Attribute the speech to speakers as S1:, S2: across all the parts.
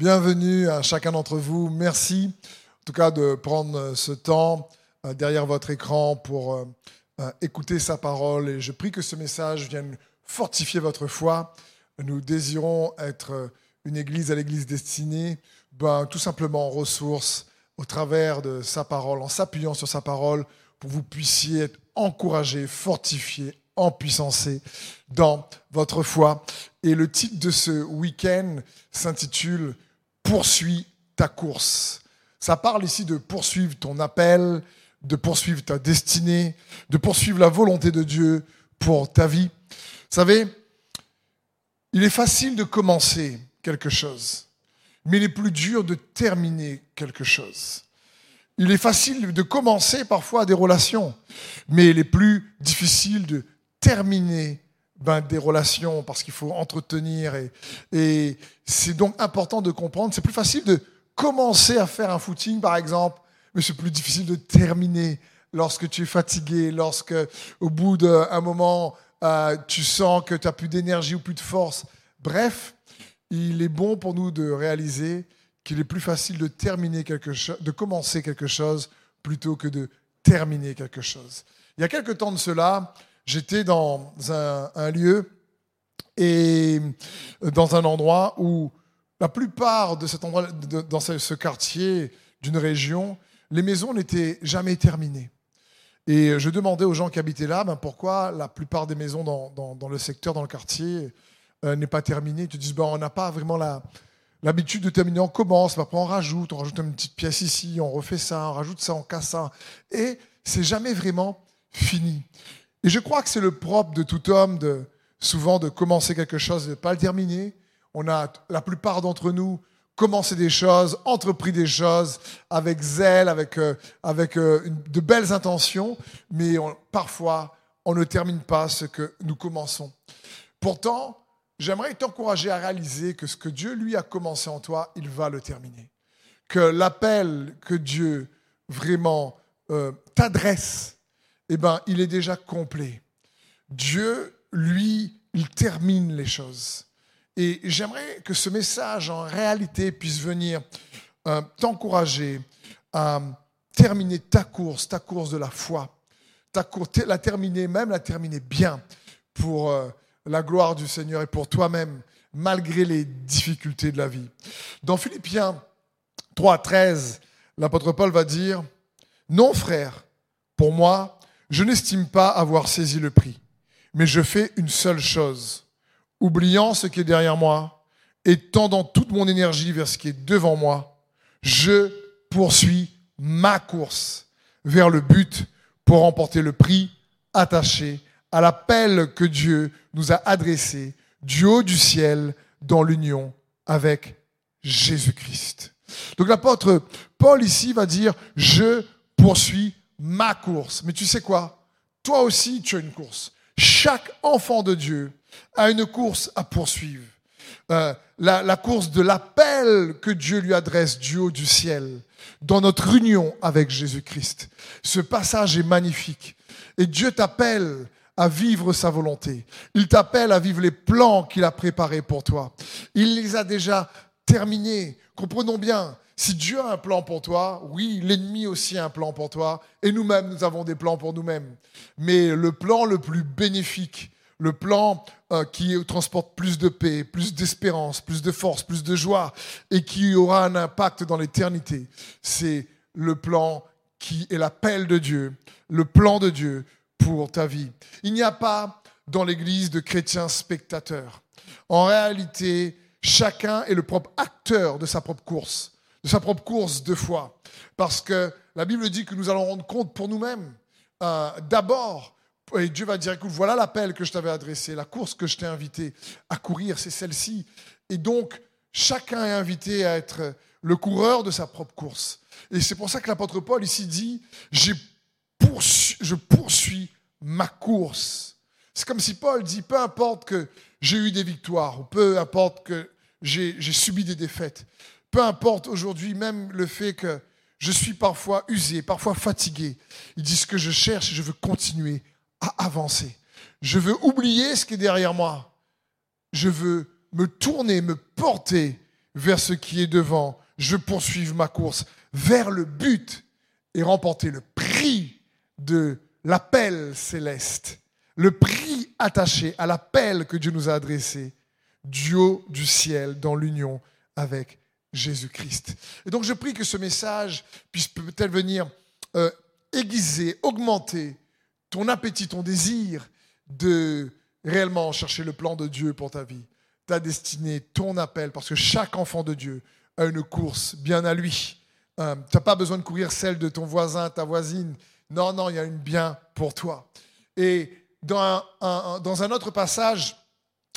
S1: Bienvenue à chacun d'entre vous. Merci en tout cas de prendre ce temps euh, derrière votre écran pour euh, euh, écouter sa parole. Et je prie que ce message vienne fortifier votre foi. Nous désirons être une église à l'église destinée, ben, tout simplement en ressources au travers de sa parole, en s'appuyant sur sa parole pour que vous puissiez être encouragés, fortifiés, empuissancés dans votre foi. Et le titre de ce week-end s'intitule Poursuis ta course. Ça parle ici de poursuivre ton appel, de poursuivre ta destinée, de poursuivre la volonté de Dieu pour ta vie. Vous savez, il est facile de commencer quelque chose, mais il est plus dur de terminer quelque chose. Il est facile de commencer parfois des relations, mais il est plus difficile de terminer ben, des relations parce qu'il faut entretenir. Et, et c'est donc important de comprendre. C'est plus facile de commencer à faire un footing, par exemple, mais c'est plus difficile de terminer lorsque tu es fatigué, lorsque au bout d'un moment, euh, tu sens que tu n'as plus d'énergie ou plus de force. Bref, il est bon pour nous de réaliser qu'il est plus facile de terminer quelque chose, de commencer quelque chose plutôt que de terminer quelque chose. Il y a quelque temps de cela, j'étais dans un, lieu et dans un endroit où la plupart de cet endroit, dans ce quartier d'une région, les maisons n'étaient jamais terminées. Et je demandais aux gens qui habitaient là, ben pourquoi la plupart des maisons dans, le secteur, dans le quartier, euh, n'est pas terminée. Ils te disent, ben, on n'a pas vraiment l'habitude de terminer. On commence, après on rajoute, on rajoute une petite pièce ici, on refait ça, on rajoute ça, on casse ça. Et c'est jamais vraiment fini. Et je crois que c'est le propre de tout homme de souvent de commencer quelque chose et de ne pas le terminer. On a la plupart d'entre nous commencé des choses, entrepris des choses avec zèle, avec, euh, avec euh, de belles intentions, mais parfois on ne termine pas ce que nous commençons. Pourtant, j'aimerais t'encourager à réaliser que ce que Dieu lui a commencé en toi, il va le terminer. Que l'appel que Dieu vraiment euh, t'adresse eh ben, il est déjà complet. Dieu, lui, il termine les choses. Et j'aimerais que ce message, en réalité, puisse venir euh, t'encourager à terminer ta course, ta course de la foi, ta course, la terminer, même la terminer bien pour euh, la gloire du Seigneur et pour toi-même, malgré les difficultés de la vie. Dans Philippiens 3, 13, l'apôtre Paul va dire, non frère, pour moi, je n'estime pas avoir saisi le prix, mais je fais une seule chose, oubliant ce qui est derrière moi et tendant toute mon énergie vers ce qui est devant moi, je poursuis ma course vers le but pour remporter le prix attaché à l'appel que Dieu nous a adressé du haut du ciel dans l'union avec Jésus-Christ. Donc l'apôtre Paul ici va dire, je poursuis ma course. Mais tu sais quoi? Toi aussi, tu as une course. Chaque enfant de Dieu a une course à poursuivre. Euh, la, la, course de l'appel que Dieu lui adresse du haut du ciel, dans notre union avec Jésus-Christ. Ce passage est magnifique. Et Dieu t'appelle à vivre sa volonté. Il t'appelle à vivre les plans qu'il a préparés pour toi. Il les a déjà terminés. Comprenons bien, si Dieu a un plan pour toi, oui, l'ennemi aussi a un plan pour toi, et nous-mêmes, nous avons des plans pour nous-mêmes. Mais le plan le plus bénéfique, le plan euh, qui transporte plus de paix, plus d'espérance, plus de force, plus de joie, et qui aura un impact dans l'éternité, c'est le plan qui est l'appel de Dieu, le plan de Dieu pour ta vie. Il n'y a pas dans l'Église de chrétiens spectateurs. En réalité, chacun est le propre acteur de sa propre course de sa propre course de foi. Parce que la Bible dit que nous allons rendre compte pour nous-mêmes. Euh, d'abord, et Dieu va dire, écoute, voilà l'appel que je t'avais adressé, la course que je t'ai invité à courir, c'est celle-ci. Et donc, chacun est invité à être le coureur de sa propre course. Et c'est pour ça que l'apôtre Paul ici dit, je poursuis ma course. C'est comme si Paul dit, peu importe que j'ai eu des victoires, ou peu importe que j'ai subi des défaites, peu importe aujourd'hui même le fait que je suis parfois usé, parfois fatigué. Ils disent que je cherche et je veux continuer à avancer. Je veux oublier ce qui est derrière moi. Je veux me tourner, me porter vers ce qui est devant. Je poursuive ma course vers le but et remporter le prix de l'appel céleste, le prix attaché à l'appel que Dieu nous a adressé du haut du ciel dans l'union avec Jésus-Christ. Et donc je prie que ce message puisse peut-être venir euh, aiguiser, augmenter ton appétit, ton désir de réellement chercher le plan de Dieu pour ta vie, ta destinée, ton appel, parce que chaque enfant de Dieu a une course bien à lui. Euh, tu n'as pas besoin de courir celle de ton voisin, ta voisine. Non, non, il y a une bien pour toi. Et dans un, dans un autre passage,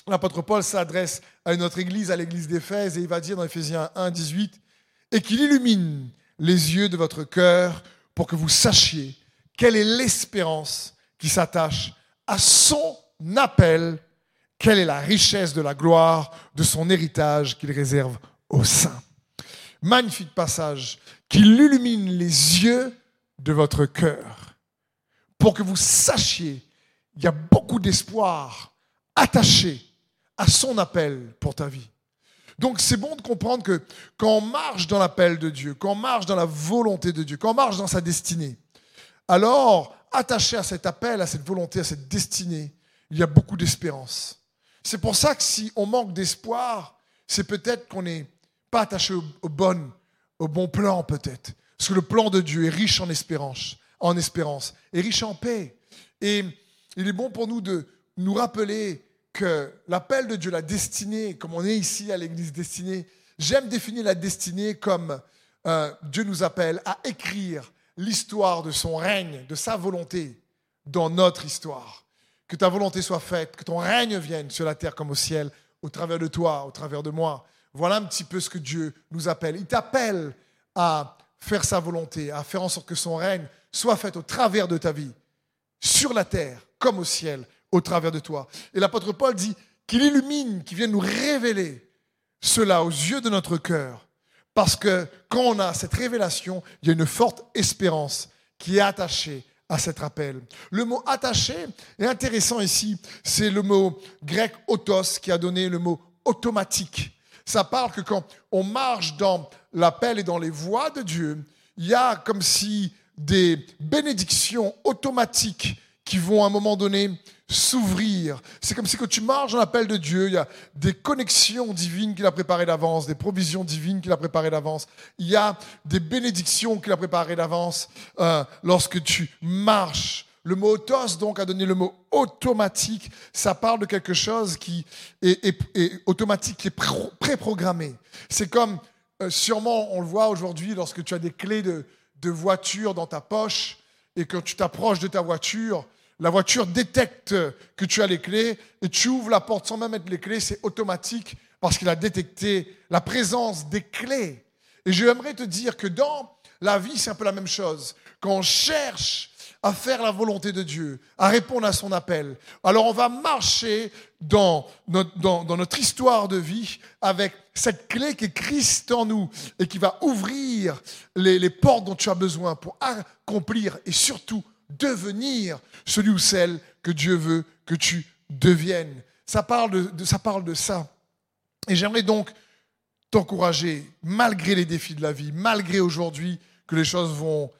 S1: l'apôtre Paul s'adresse à une autre église, à l'église d'Éphèse, et il va dire dans Éphésiens 1, 18, et qu'il illumine les yeux de votre cœur pour que vous sachiez quelle est l'espérance qui s'attache à son appel, quelle est la richesse de la gloire de son héritage qu'il réserve aux saints. Magnifique passage, qu'il illumine les yeux de votre cœur pour que vous sachiez, il y a beaucoup d'espoir attaché à son appel pour ta vie. Donc c'est bon de comprendre que quand on marche dans l'appel de Dieu, quand on marche dans la volonté de Dieu, quand on marche dans sa destinée, alors attaché à cet appel, à cette volonté, à cette destinée, il y a beaucoup d'espérance. C'est pour ça que si on manque d'espoir, c'est peut-être qu'on n'est pas attaché au, bon, au bon plan peut-être. Parce que le plan de Dieu est riche en espérance, en espérance, et riche en paix. Et il est bon pour nous de nous rappeler que l'appel de Dieu, la destinée, comme on est ici à l'église destinée, j'aime définir la destinée comme euh, Dieu nous appelle à écrire l'histoire de son règne, de sa volonté dans notre histoire. Que ta volonté soit faite, que ton règne vienne sur la terre comme au ciel, au travers de toi, au travers de moi. Voilà un petit peu ce que Dieu nous appelle. Il t'appelle à faire sa volonté, à faire en sorte que son règne soit fait au travers de ta vie, sur la terre comme au ciel, au travers de toi. Et l'apôtre Paul dit qu'il illumine, qu'il vient nous révéler cela aux yeux de notre cœur. Parce que quand on a cette révélation, il y a une forte espérance qui est attachée à cet appel. Le mot attaché est intéressant ici. C'est le mot grec autos qui a donné le mot automatique. Ça parle que quand on marche dans l'appel et dans les voies de Dieu, il y a comme si des bénédictions automatiques qui vont à un moment donné s'ouvrir. C'est comme si quand tu marches dans l'appel de Dieu, il y a des connexions divines qu'il a préparées d'avance, des provisions divines qu'il a préparées d'avance. Il y a des bénédictions qu'il a préparées d'avance euh, lorsque tu marches. Le mot autos, donc, a donné le mot automatique. Ça parle de quelque chose qui est, automatique, qui est préprogrammé. C'est comme, euh, sûrement, on le voit aujourd'hui, lorsque tu as des clés de, de voiture dans ta poche et que tu t'approches de ta voiture, la voiture détecte que tu as les clés et tu ouvres la porte sans même mettre les clés, c'est automatique parce qu'il a détecté la présence des clés. Et j'aimerais te dire que dans la vie, c'est un peu la même chose. Quand on cherche à faire la volonté de Dieu, à répondre à son appel, alors on va marcher dans notre, histoire de vie avec cette clé qui est Christ en nous et qui va ouvrir les portes dont tu as besoin pour accomplir et surtout devenir celui ou celle que Dieu veut que tu deviennes. Ça parle de, ça, parle ça. Et j'aimerais donc t'encourager, malgré les défis de la vie, malgré aujourd'hui que les choses vont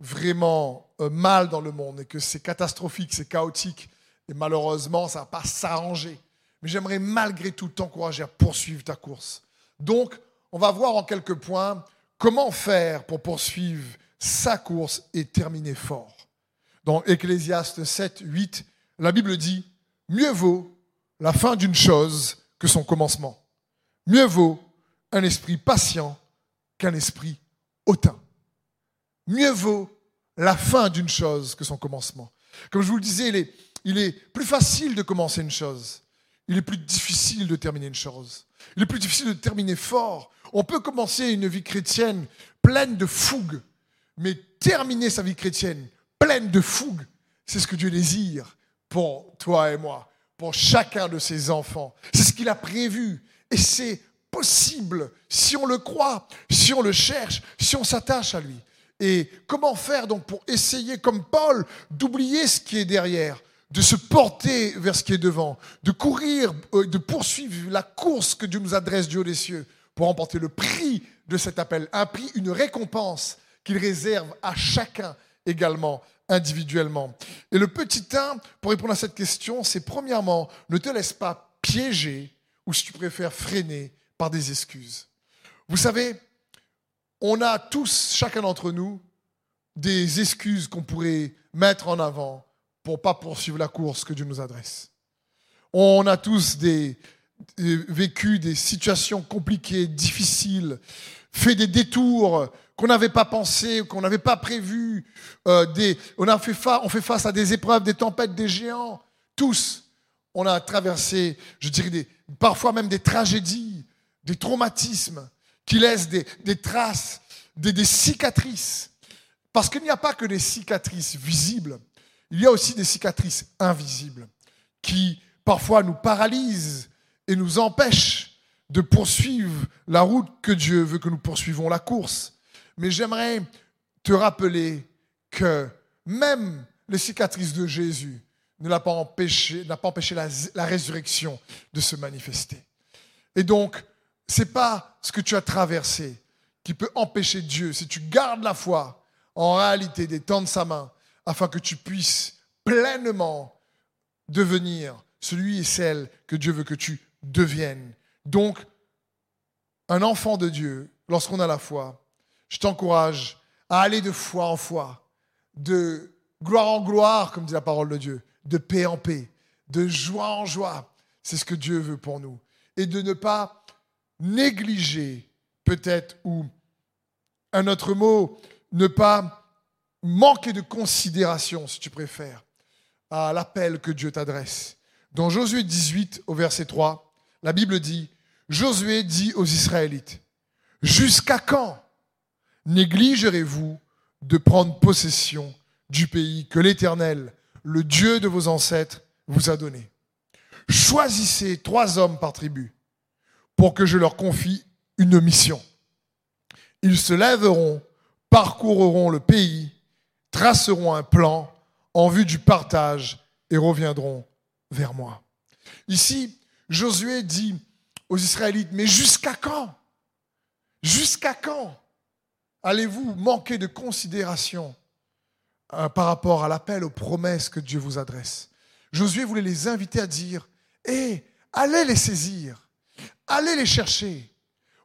S1: vraiment euh, mal dans le monde et que c'est catastrophique, c'est chaotique, et malheureusement, ça ne va pas s'arranger. Mais j'aimerais malgré tout t'encourager à poursuivre ta course. Donc, on va voir en quelques points comment faire pour poursuivre sa course et terminer fort dans Ecclésiaste 7, 8, la Bible dit, mieux vaut la fin d'une chose que son commencement. Mieux vaut un esprit patient qu'un esprit hautain. Mieux vaut la fin d'une chose que son commencement. Comme je vous le disais, il est, il est plus facile de commencer une chose. Il est plus difficile de terminer une chose. Il est plus difficile de terminer fort. On peut commencer une vie chrétienne pleine de fougue, mais terminer sa vie chrétienne pleine de fougue. C'est ce que Dieu désire pour toi et moi, pour chacun de ses enfants. C'est ce qu'il a prévu. Et c'est possible si on le croit, si on le cherche, si on s'attache à lui. Et comment faire donc pour essayer, comme Paul, d'oublier ce qui est derrière, de se porter vers ce qui est devant, de courir, euh, de poursuivre la course que Dieu nous adresse Dieu des cieux, pour remporter le prix de cet appel, un prix, une récompense qu'il réserve à chacun également individuellement. Et le petit 1, pour répondre à cette question, c'est premièrement, ne te laisse pas piéger ou si tu préfères freiner par des excuses. Vous savez, on a tous, chacun d'entre nous, des excuses qu'on pourrait mettre en avant pour pas poursuivre la course que Dieu nous adresse. On a tous vécu des situations compliquées, difficiles, fait des détours qu'on n'avait pas pensé, qu'on n'avait pas prévu. Euh, on, fait face à des épreuves, des tempêtes, des géants. Tous, on a traversé, je dirais, parfois même des tragédies, des traumatismes qui laissent des, traces, des, des cicatrices. Parce qu'il n'y a pas que des cicatrices visibles, il y a aussi des cicatrices invisibles qui parfois nous paralysent et nous empêchent de poursuivre la route que Dieu veut que nous poursuivons, la course. Mais j'aimerais te rappeler que même les cicatrices de Jésus ne l'a pas empêché, n'a pas empêché la, la, résurrection de se manifester. Et donc, c'est pas ce que tu as traversé qui peut empêcher Dieu, si tu gardes la foi, en réalité d'étendre sa main afin que tu puisses pleinement devenir celui et celle que Dieu veut que tu deviennes. Donc, un enfant de Dieu, lorsqu'on a la foi, je t'encourage à aller de foi en foi, de gloire en gloire, comme dit la parole de Dieu, de paix en paix, de joie en joie. C'est ce que Dieu veut pour nous. Et de ne pas négliger, peut-être, ou un autre mot, ne pas manquer de considération, si tu préfères, à l'appel que Dieu t'adresse. Dans Josué 18, au verset 3, la Bible dit, Josué dit aux Israélites, Jusqu'à quand négligerez-vous de prendre possession du pays que l'Éternel, le Dieu de vos ancêtres, vous a donné Choisissez trois hommes par tribu pour que je leur confie une mission. Ils se lèveront, parcourront le pays, traceront un plan en vue du partage et reviendront vers moi. Ici, Josué dit aux Israélites, mais jusqu'à quand? Jusqu'à quand? Allez-vous manquer de considération euh, par rapport à l'appel aux promesses que Dieu vous adresse? Josué voulait les inviter à dire, hé, allez les saisir, allez les chercher,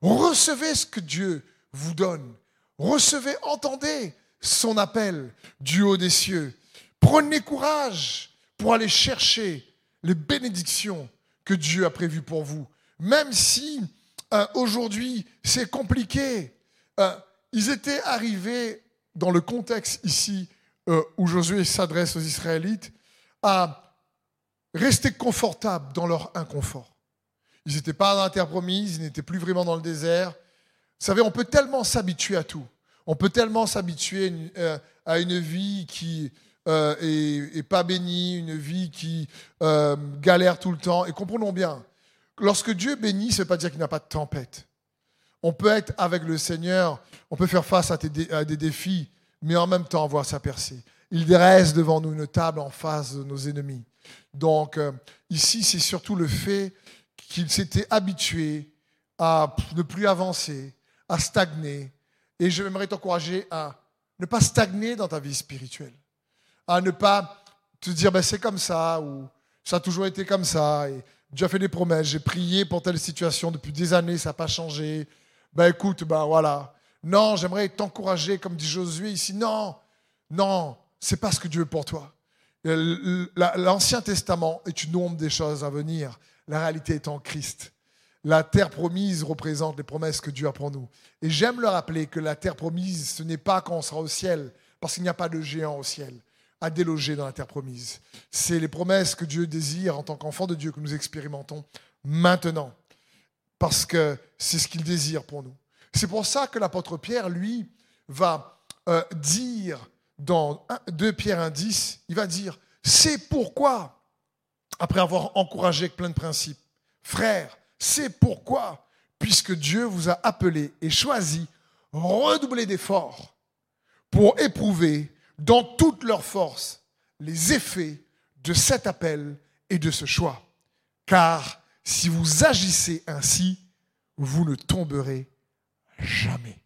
S1: recevez ce que Dieu vous donne, recevez, entendez son appel du haut des cieux, prenez courage pour aller chercher les bénédictions que Dieu a prévues pour vous. Même si euh, aujourd'hui c'est compliqué, euh, ils étaient arrivés dans le contexte ici euh, où Josué s'adresse aux Israélites à rester confortables dans leur inconfort. Ils n'étaient pas dans la terre promise, ils n'étaient plus vraiment dans le désert. Vous savez, on peut tellement s'habituer à tout. On peut tellement s'habituer à une vie qui euh, et, pas béni, une vie qui euh, galère tout le temps. Et comprenons bien, lorsque Dieu bénit, ce ne pas dire qu'il n'y a pas de tempête. On peut être avec le Seigneur, on peut faire face à, des défis, mais en même temps avoir sa percée. Il dresse devant nous une table en face de nos ennemis. Donc euh, ici, c'est surtout le fait qu'il s'était habitué à ne plus avancer, à stagner. Et j'aimerais t'encourager à ne pas stagner dans ta vie spirituelle à ne pas te dire ben, c'est comme ça ou ça a toujours été comme ça. Et Dieu a fait des promesses. J'ai prié pour telle situation depuis des années, ça n'a pas changé. Ben écoute, ben voilà. Non, j'aimerais t'encourager, comme dit Josué ici. Non, non, c'est pas ce que Dieu veut pour toi. L'Ancien Testament est une ombre des choses à venir. La réalité est en Christ. La terre promise représente les promesses que Dieu a pour nous. Et j'aime le rappeler que la terre promise, ce n'est pas quand on sera au ciel, parce qu'il n'y a pas de géant au ciel à déloger dans la terre promise. C'est les promesses que Dieu désire en tant qu'enfant de Dieu que nous expérimentons maintenant, parce que c'est ce qu'il désire pour nous. C'est pour ça que l'apôtre Pierre, lui, va euh, dire dans 2 Pierre 1.10, il va dire, c'est pourquoi, après avoir encouragé avec plein de principes, frère, c'est pourquoi, puisque Dieu vous a appelé et choisi, redoubler d'efforts pour éprouver dans toute leur force les effets de cet appel et de ce choix. Car si vous agissez ainsi, vous ne tomberez jamais.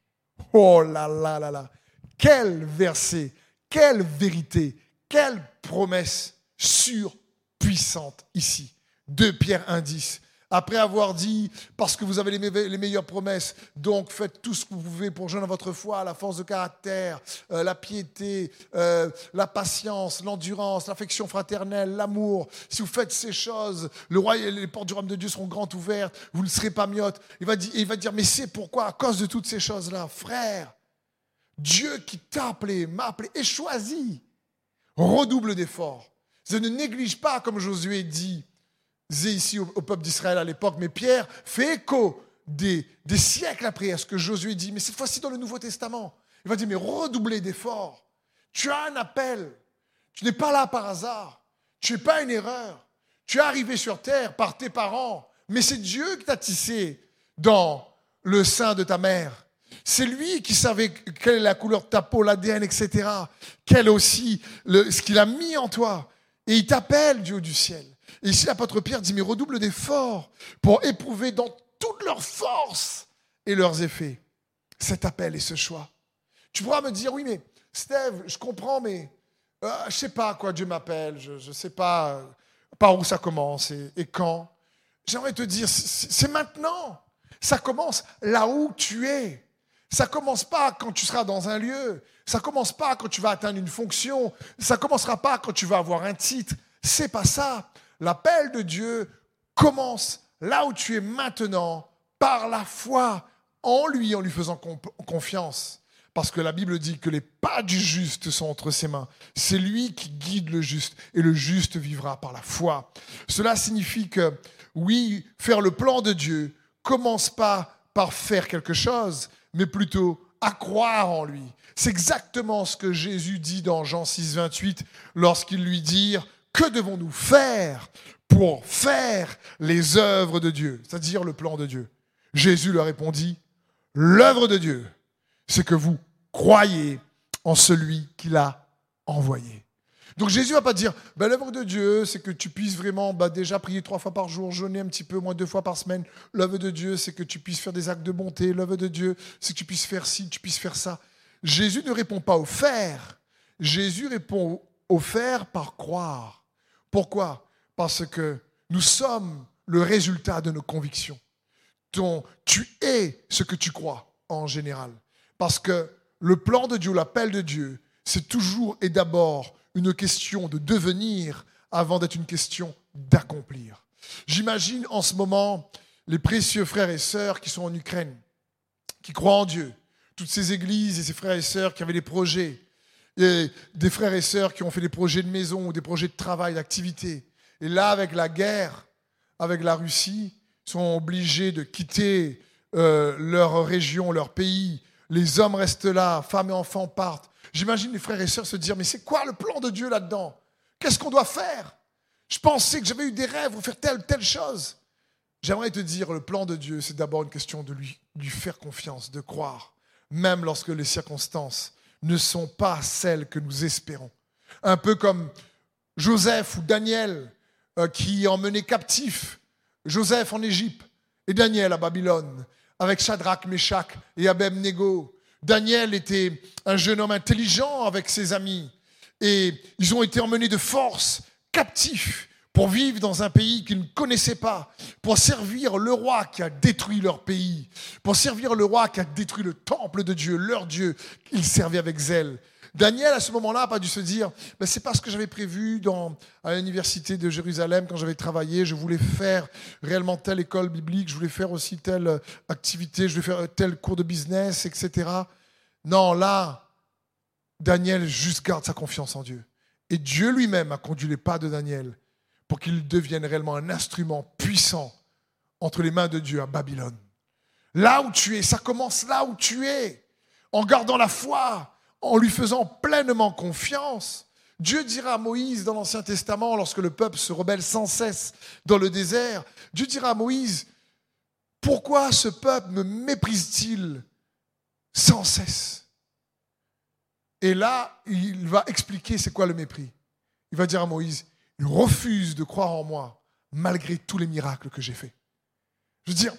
S1: Oh là là là là. Quel verset, quelle vérité, quelle promesse surpuissante ici. 2 Pierre 1.10. Après avoir dit, parce que vous avez les, meilleures promesses, donc faites tout ce que vous pouvez pour jeûner votre foi, la force de caractère, euh, la piété, euh, la patience, l'endurance, l'affection fraternelle, l'amour. Si vous faites ces choses, le roi les portes du royaume de Dieu seront grandes ouvertes, vous ne serez pas miottes. Il va dire, il va dire mais c'est pourquoi, à cause de toutes ces choses-là, frère, Dieu qui t'a appelé, m'a appelé et choisi, redouble d'efforts. Je ne néglige pas, comme Josué dit, ici au, peuple d'Israël à l'époque, mais Pierre fait écho des, siècles après à ce que Josué dit, mais cette fois-ci dans le Nouveau Testament. Il va dire, mais redoublez d'efforts. Tu as un appel. Tu n'es pas là par hasard. Tu n'es pas une erreur. Tu es arrivé sur terre par tes parents, mais c'est Dieu qui t'a tissé dans le sein de ta mère. C'est lui qui savait quelle est la couleur de ta peau, l'ADN, etc. Quel aussi ce qu'il a mis en toi. Et il t'appelle, Dieu du ciel. Ici, l'apôtre Pierre dit, mais redouble d'efforts pour éprouver dans toute leur force et leurs effets cet appel et ce choix. Tu pourras me dire, oui, mais Steve, je comprends, mais euh, je ne sais pas quoi Dieu m'appelle, je ne sais pas euh, par où ça commence et, et quand. J'aimerais te dire, c'est maintenant. Ça commence là où tu es. Ça commence pas quand tu seras dans un lieu. Ça commence pas quand tu vas atteindre une fonction. Ça commencera pas quand tu vas avoir un titre. C'est pas ça. L'appel de Dieu commence là où tu es maintenant, par la foi en lui, en lui faisant confiance. Parce que la Bible dit que les pas du juste sont entre ses mains. C'est lui qui guide le juste et le juste vivra par la foi. Cela signifie que, oui, faire le plan de Dieu commence pas par faire quelque chose, mais plutôt à croire en lui. C'est exactement ce que Jésus dit dans Jean 6, 28 lorsqu'il lui dit que devons-nous faire pour faire les œuvres de Dieu, c'est-à-dire le plan de Dieu? Jésus leur répondit, l'œuvre de Dieu, c'est que vous croyez en celui qui l'a envoyé. Donc Jésus va pas dire, ben, l'œuvre de Dieu, c'est que tu puisses vraiment bah, déjà prier trois fois par jour, jeûner un petit peu, moins deux fois par semaine. L'œuvre de Dieu, c'est que tu puisses faire des actes de bonté. L'œuvre de Dieu, c'est que tu puisses faire ci, tu puisses faire ça. Jésus ne répond pas au faire. Jésus répond au faire par croire. Pourquoi? Parce que nous sommes le résultat de nos convictions. tu es ce que tu crois en général. Parce que le plan de Dieu, l'appel de Dieu, c'est toujours et d'abord une question de devenir avant d'être une question d'accomplir. J'imagine en ce moment les précieux frères et sœurs qui sont en Ukraine, qui croient en Dieu, toutes ces églises et ces frères et sœurs qui avaient des projets, des frères et sœurs qui ont fait des projets de maison ou des projets de travail, d'activité. Et là, avec la guerre, avec la Russie, sont obligés de quitter euh, leur région, leur pays. Les hommes restent là, femmes et enfants partent. J'imagine les frères et sœurs se dire, mais c'est quoi le plan de Dieu là-dedans? Qu'est-ce qu'on doit faire? Je pensais que j'avais eu des rêves pour faire telle ou telle chose. J'aimerais te dire, le plan de Dieu, c'est d'abord une question de lui faire confiance, de croire, même lorsque les circonstances ne sont pas celles que nous espérons. Un peu comme Joseph ou Daniel euh, qui emmenaient captif Joseph en Égypte et Daniel à Babylone avec Shadrach, Meshach et Abednego. Daniel était un jeune homme intelligent avec ses amis et ils ont été emmenés de force captifs pour vivre dans un pays qu'ils ne connaissaient pas, pour servir le roi qui a détruit leur pays, pour servir le roi qui a détruit le temple de Dieu, leur Dieu, qu'ils servaient avec zèle. Daniel, à ce moment-là, n'a pas dû se dire, ben, c'est pas ce que j'avais prévu dans, à l'université de Jérusalem quand j'avais travaillé, je voulais faire réellement telle école biblique, je voulais faire aussi telle activité, je voulais faire tel cours de business, etc. Non, là, Daniel juste garde sa confiance en Dieu. Et Dieu lui-même a conduit les pas de Daniel pour qu'il devienne réellement un instrument puissant entre les mains de Dieu à Babylone. Là où tu es, ça commence là où tu es, en gardant la foi, en lui faisant pleinement confiance. Dieu dira à Moïse dans l'Ancien Testament, lorsque le peuple se rebelle sans cesse dans le désert, Dieu dira à Moïse, pourquoi ce peuple me méprise-t-il sans cesse? Et là, il va expliquer c'est quoi le mépris. Il va dire à Moïse, il refuse de croire en moi malgré tous les miracles que j'ai faits. Je veux dire,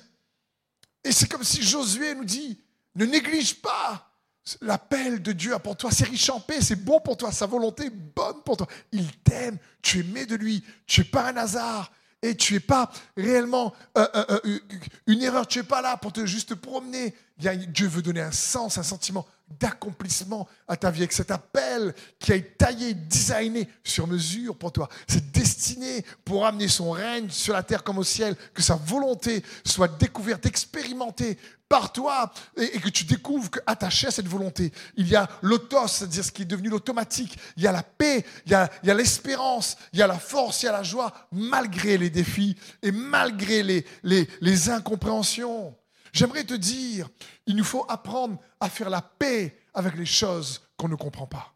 S1: Et c'est comme si Josué nous dit, ne néglige pas l'appel de Dieu pour toi. C'est riche en paix, c'est bon pour toi, sa volonté est bonne pour toi. Il t'aime, tu es aimé de lui, tu n'es pas un hasard. Et tu n'es pas réellement euh, euh, euh, une erreur, tu n'es pas là pour te juste promener. Dieu veut donner un sens, un sentiment d'accomplissement à ta vie avec cet appel qui a été taillé, designé sur mesure pour toi. C'est destiné pour amener son règne sur la terre comme au ciel, que sa volonté soit découverte, expérimentée par toi et, que tu découvres qu'attaché à cette volonté, il y a l'autos, c'est-à-dire ce qui est devenu l'automatique, il y a la paix, il y a, l'espérance, il y a la force, il y a la joie, malgré les défis et malgré les, incompréhensions. J'aimerais te dire, il nous faut apprendre à faire la paix avec les choses qu'on ne comprend pas.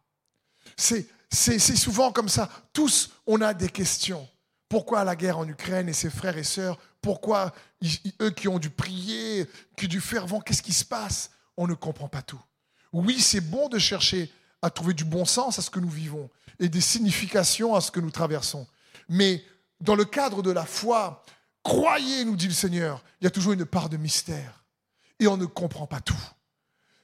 S1: C'est souvent comme ça. Tous, on a des questions. Pourquoi la guerre en Ukraine et ses frères et sœurs Pourquoi eux qui ont dû prier, qui ont dû faire vent Qu'est-ce qui se passe? On ne comprend pas tout. Oui, c'est bon de chercher à trouver du bon sens à ce que nous vivons et des significations à ce que nous traversons. Mais dans le cadre de la foi, croyez, nous dit le Seigneur, il y a toujours une part de mystère. Et on ne comprend pas tout.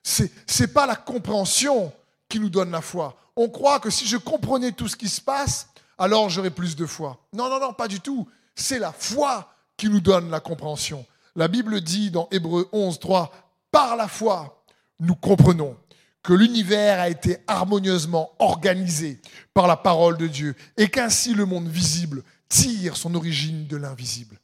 S1: Ce n'est pas la compréhension qui nous donne la foi. On croit que si je comprenais tout ce qui se passe, alors j'aurai plus de foi. Non, non, non, pas du tout. C'est la foi qui nous donne la compréhension. La Bible dit dans Hébreu 11, 3, par la foi, nous comprenons que l'univers a été harmonieusement organisé par la parole de Dieu et qu'ainsi le monde visible tire son origine de l'invisible.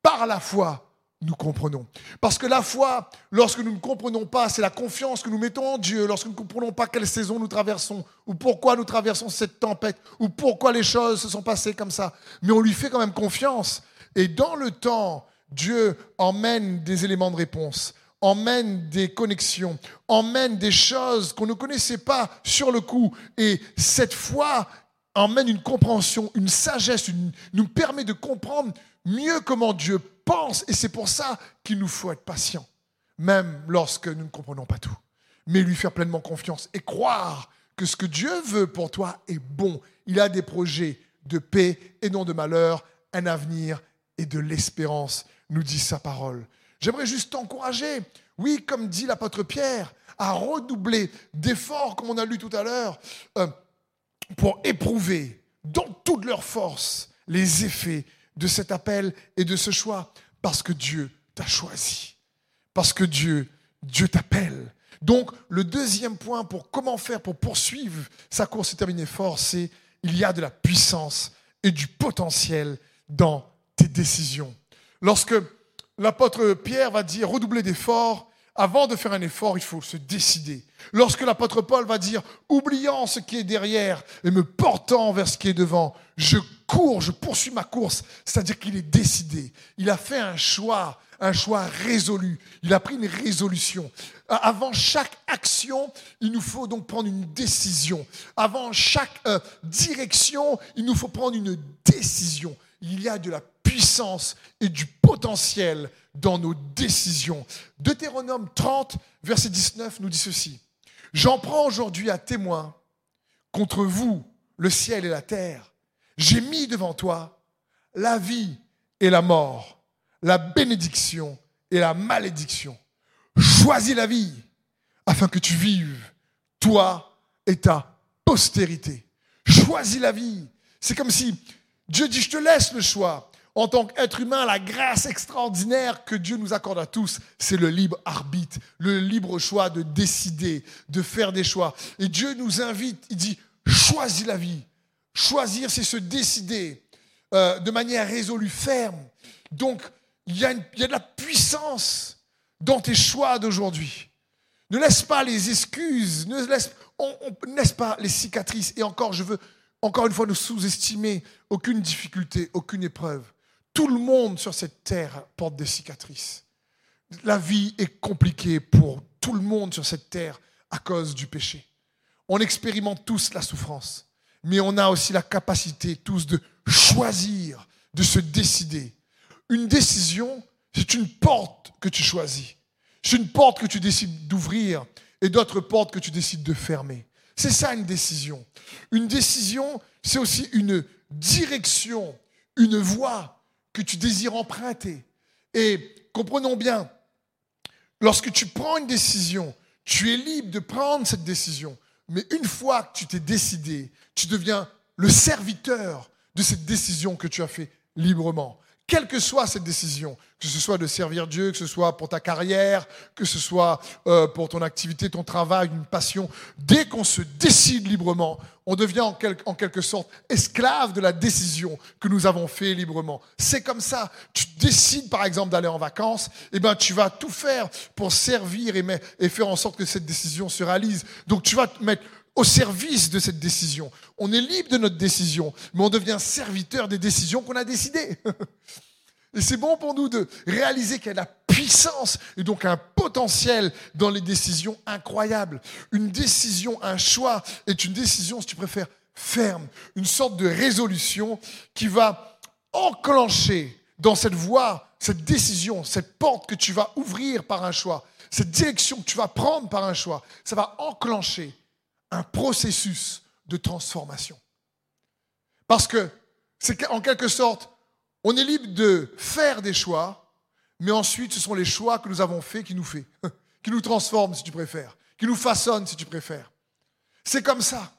S1: Par la foi, nous comprenons. Parce que la foi, lorsque nous ne comprenons pas, c'est la confiance que nous mettons en Dieu, lorsque nous ne comprenons pas quelle saison nous traversons, ou pourquoi nous traversons cette tempête, ou pourquoi les choses se sont passées comme ça. Mais on lui fait quand même confiance. Et dans le temps, Dieu emmène des éléments de réponse, emmène des connexions, emmène des choses qu'on ne connaissait pas sur le coup. Et cette foi emmène une compréhension, une sagesse, nous permet de comprendre mieux comment Dieu pense. Et c'est pour ça qu'il nous faut être patient, même lorsque nous ne comprenons pas tout. Mais lui faire pleinement confiance et croire que ce que Dieu veut pour toi est bon. Il a des projets de paix et non de malheur, un avenir et de l'espérance, nous dit sa parole. J'aimerais juste t'encourager, oui, comme dit l'apôtre Pierre, à redoubler d'efforts, comme on a lu tout à l'heure, euh, pour éprouver dans toute leur force les effets de cet appel et de ce choix parce que Dieu t'a choisi. Parce que Dieu, Dieu t'appelle. Donc, le deuxième point pour comment faire pour poursuivre sa course et terminer fort, c'est il y a de la puissance et du potentiel dans tes décisions. Lorsque l'apôtre Pierre va dire redoubler d'efforts, avant de faire un effort, il faut se décider. Lorsque l'apôtre Paul va dire, oubliant ce qui est derrière et me portant vers ce qui est devant, je cours, je poursuis ma course. C'est-à-dire qu'il est décidé. Il a fait un choix, un choix résolu. Il a pris une résolution. Avant chaque action, il nous faut donc prendre une décision. Avant chaque euh, direction, il nous faut prendre une décision. Il y a de la puissance et du potentiel dans nos décisions. Deutéronome 30, verset 19 nous dit ceci. J'en prends aujourd'hui à témoin contre vous, le ciel et la terre. J'ai mis devant toi la vie et la mort, la bénédiction et la malédiction. Choisis la vie afin que tu vives, toi et ta postérité. Choisis la vie. C'est comme si Dieu dit, je te laisse le choix en tant qu'être humain, la grâce extraordinaire que Dieu nous accorde à tous, c'est le libre arbitre, le libre choix de décider, de faire des choix. Et Dieu nous invite, il dit, choisis la vie. Choisir, c'est se décider euh, de manière résolue, ferme. Donc, il y, a de la puissance dans tes choix d'aujourd'hui. Ne laisse pas les excuses, ne laisse, ne pas les cicatrices. Et encore, je veux encore une fois nous sous-estimer aucune difficulté, aucune épreuve. Tout le monde sur cette terre porte des cicatrices. La vie est compliquée pour tout le monde sur cette terre à cause du péché. On expérimente tous la souffrance, mais on a aussi la capacité tous de choisir, de se décider. Une décision, c'est une porte que tu choisis. C'est une porte que tu décides d'ouvrir et d'autres portes que tu décides de fermer. C'est ça une décision. Une décision, c'est aussi une direction, une voie que tu désires emprunter. Et comprenons bien, lorsque tu prends une décision, tu es libre de prendre cette décision. Mais une fois que tu t'es décidé, tu deviens le serviteur de cette décision que tu as fait librement. Quelle que soit cette décision, que ce soit de servir Dieu, que ce soit pour ta carrière, que ce soit euh, pour ton activité, ton travail, une passion, dès qu'on se décide librement, on devient en, quelque sorte esclave de la décision que nous avons fait librement. C'est comme ça. Tu décides par exemple d'aller en vacances, eh ben tu vas tout faire pour servir et, et faire en sorte que cette décision se réalise. Donc tu vas te mettre au service de cette décision. On est libre de notre décision, mais on devient serviteur des décisions qu'on a décidées. Et c'est bon pour nous de réaliser qu'il y a la puissance et donc un potentiel dans les décisions incroyables. Une décision, un choix est une décision, si tu préfères, ferme, une sorte de résolution qui va enclencher dans cette voie, cette décision, cette porte que tu vas ouvrir par un choix, cette direction que tu vas prendre par un choix, ça va enclencher un processus de transformation. Parce que c'est en quelque sorte, on est libre de faire des choix, mais ensuite ce sont les choix que nous avons faits qui nous fait, qui nous transforment si tu préfères, qui nous façonnent si tu préfères. C'est comme ça.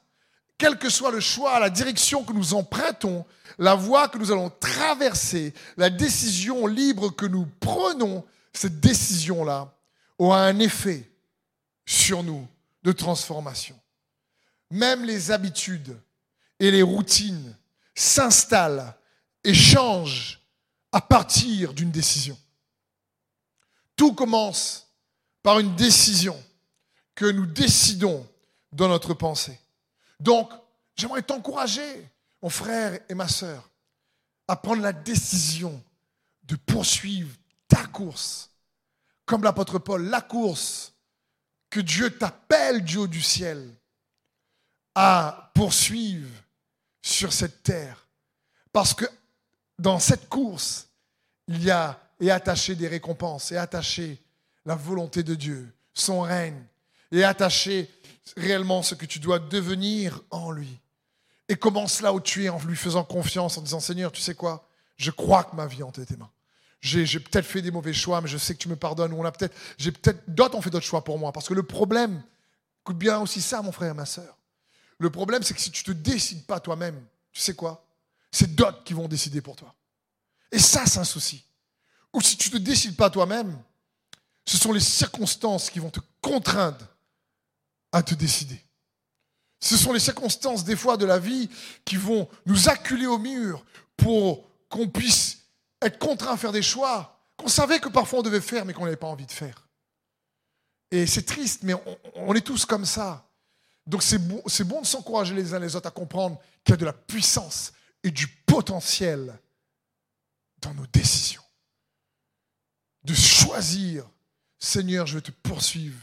S1: Quel que soit le choix, la direction que nous empruntons, la voie que nous allons traverser, la décision libre que nous prenons, cette décision-là aura un effet sur nous de transformation même les habitudes et les routines s'installent et changent à partir d'une décision. Tout commence par une décision que nous décidons dans notre pensée. Donc, j'aimerais t'encourager, mon frère et ma sœur, à prendre la décision de poursuivre ta course. Comme l'apôtre Paul, la course que Dieu t'appelle du haut du ciel à poursuivre sur cette terre. Parce que dans cette course, il y a et attaché des récompenses, et attaché la volonté de Dieu, son règne, et attaché réellement ce que tu dois devenir en lui. Et commence là où tu es en lui faisant confiance, en disant Seigneur, tu sais quoi? Je crois que ma vie est entre tes mains. J'ai peut-être fait des mauvais choix, mais je sais que tu me pardonnes. Ou on a peut-être, j'ai peut-être d'autres ont fait d'autres choix pour moi. Parce que le problème, écoute bien aussi ça, mon frère et ma soeur. Le problème, c'est que si tu ne te décides pas toi-même, tu sais quoi? C'est d'autres qui vont décider pour toi. Et ça, c'est un souci. Ou si tu ne te décides pas toi-même, ce sont les circonstances qui vont te contraindre à te décider. Ce sont les circonstances, des fois, de la vie qui vont nous acculer au mur pour qu'on puisse être contraint à faire des choix qu'on savait que parfois on devait faire, mais qu'on n'avait pas envie de faire. Et c'est triste, mais on est tous comme ça. Donc c'est bon, bon de s'encourager les uns les autres à comprendre qu'il y a de la puissance et du potentiel dans nos décisions. De choisir, Seigneur, je veux te poursuivre.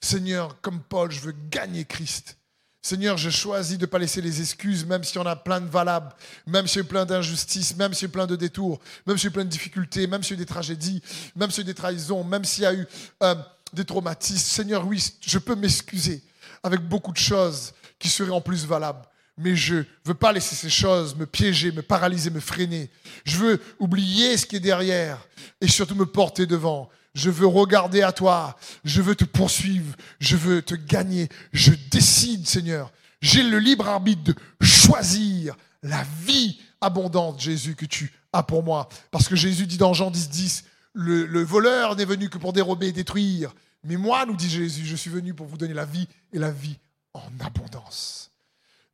S1: Seigneur, comme Paul, je veux gagner Christ. Seigneur, je choisis de ne pas laisser les excuses, même s'il y en a plein de valables, même s'il y a plein d'injustices, même s'il y a plein de détours, même s'il y a plein de difficultés, même s'il y a des tragédies, même s'il y a des trahisons, même s'il y a eu euh, des traumatismes. Seigneur, oui, je peux m'excuser avec beaucoup de choses qui seraient en plus valables. Mais je ne veux pas laisser ces choses me piéger, me paralyser, me freiner. Je veux oublier ce qui est derrière et surtout me porter devant. Je veux regarder à toi. Je veux te poursuivre. Je veux te gagner. Je décide, Seigneur. J'ai le libre arbitre de choisir la vie abondante, Jésus, que tu as pour moi. Parce que Jésus dit dans Jean 10, 10, le, le voleur n'est venu que pour dérober et détruire. Mais moi, nous dit Jésus, je suis venu pour vous donner la vie et la vie en abondance.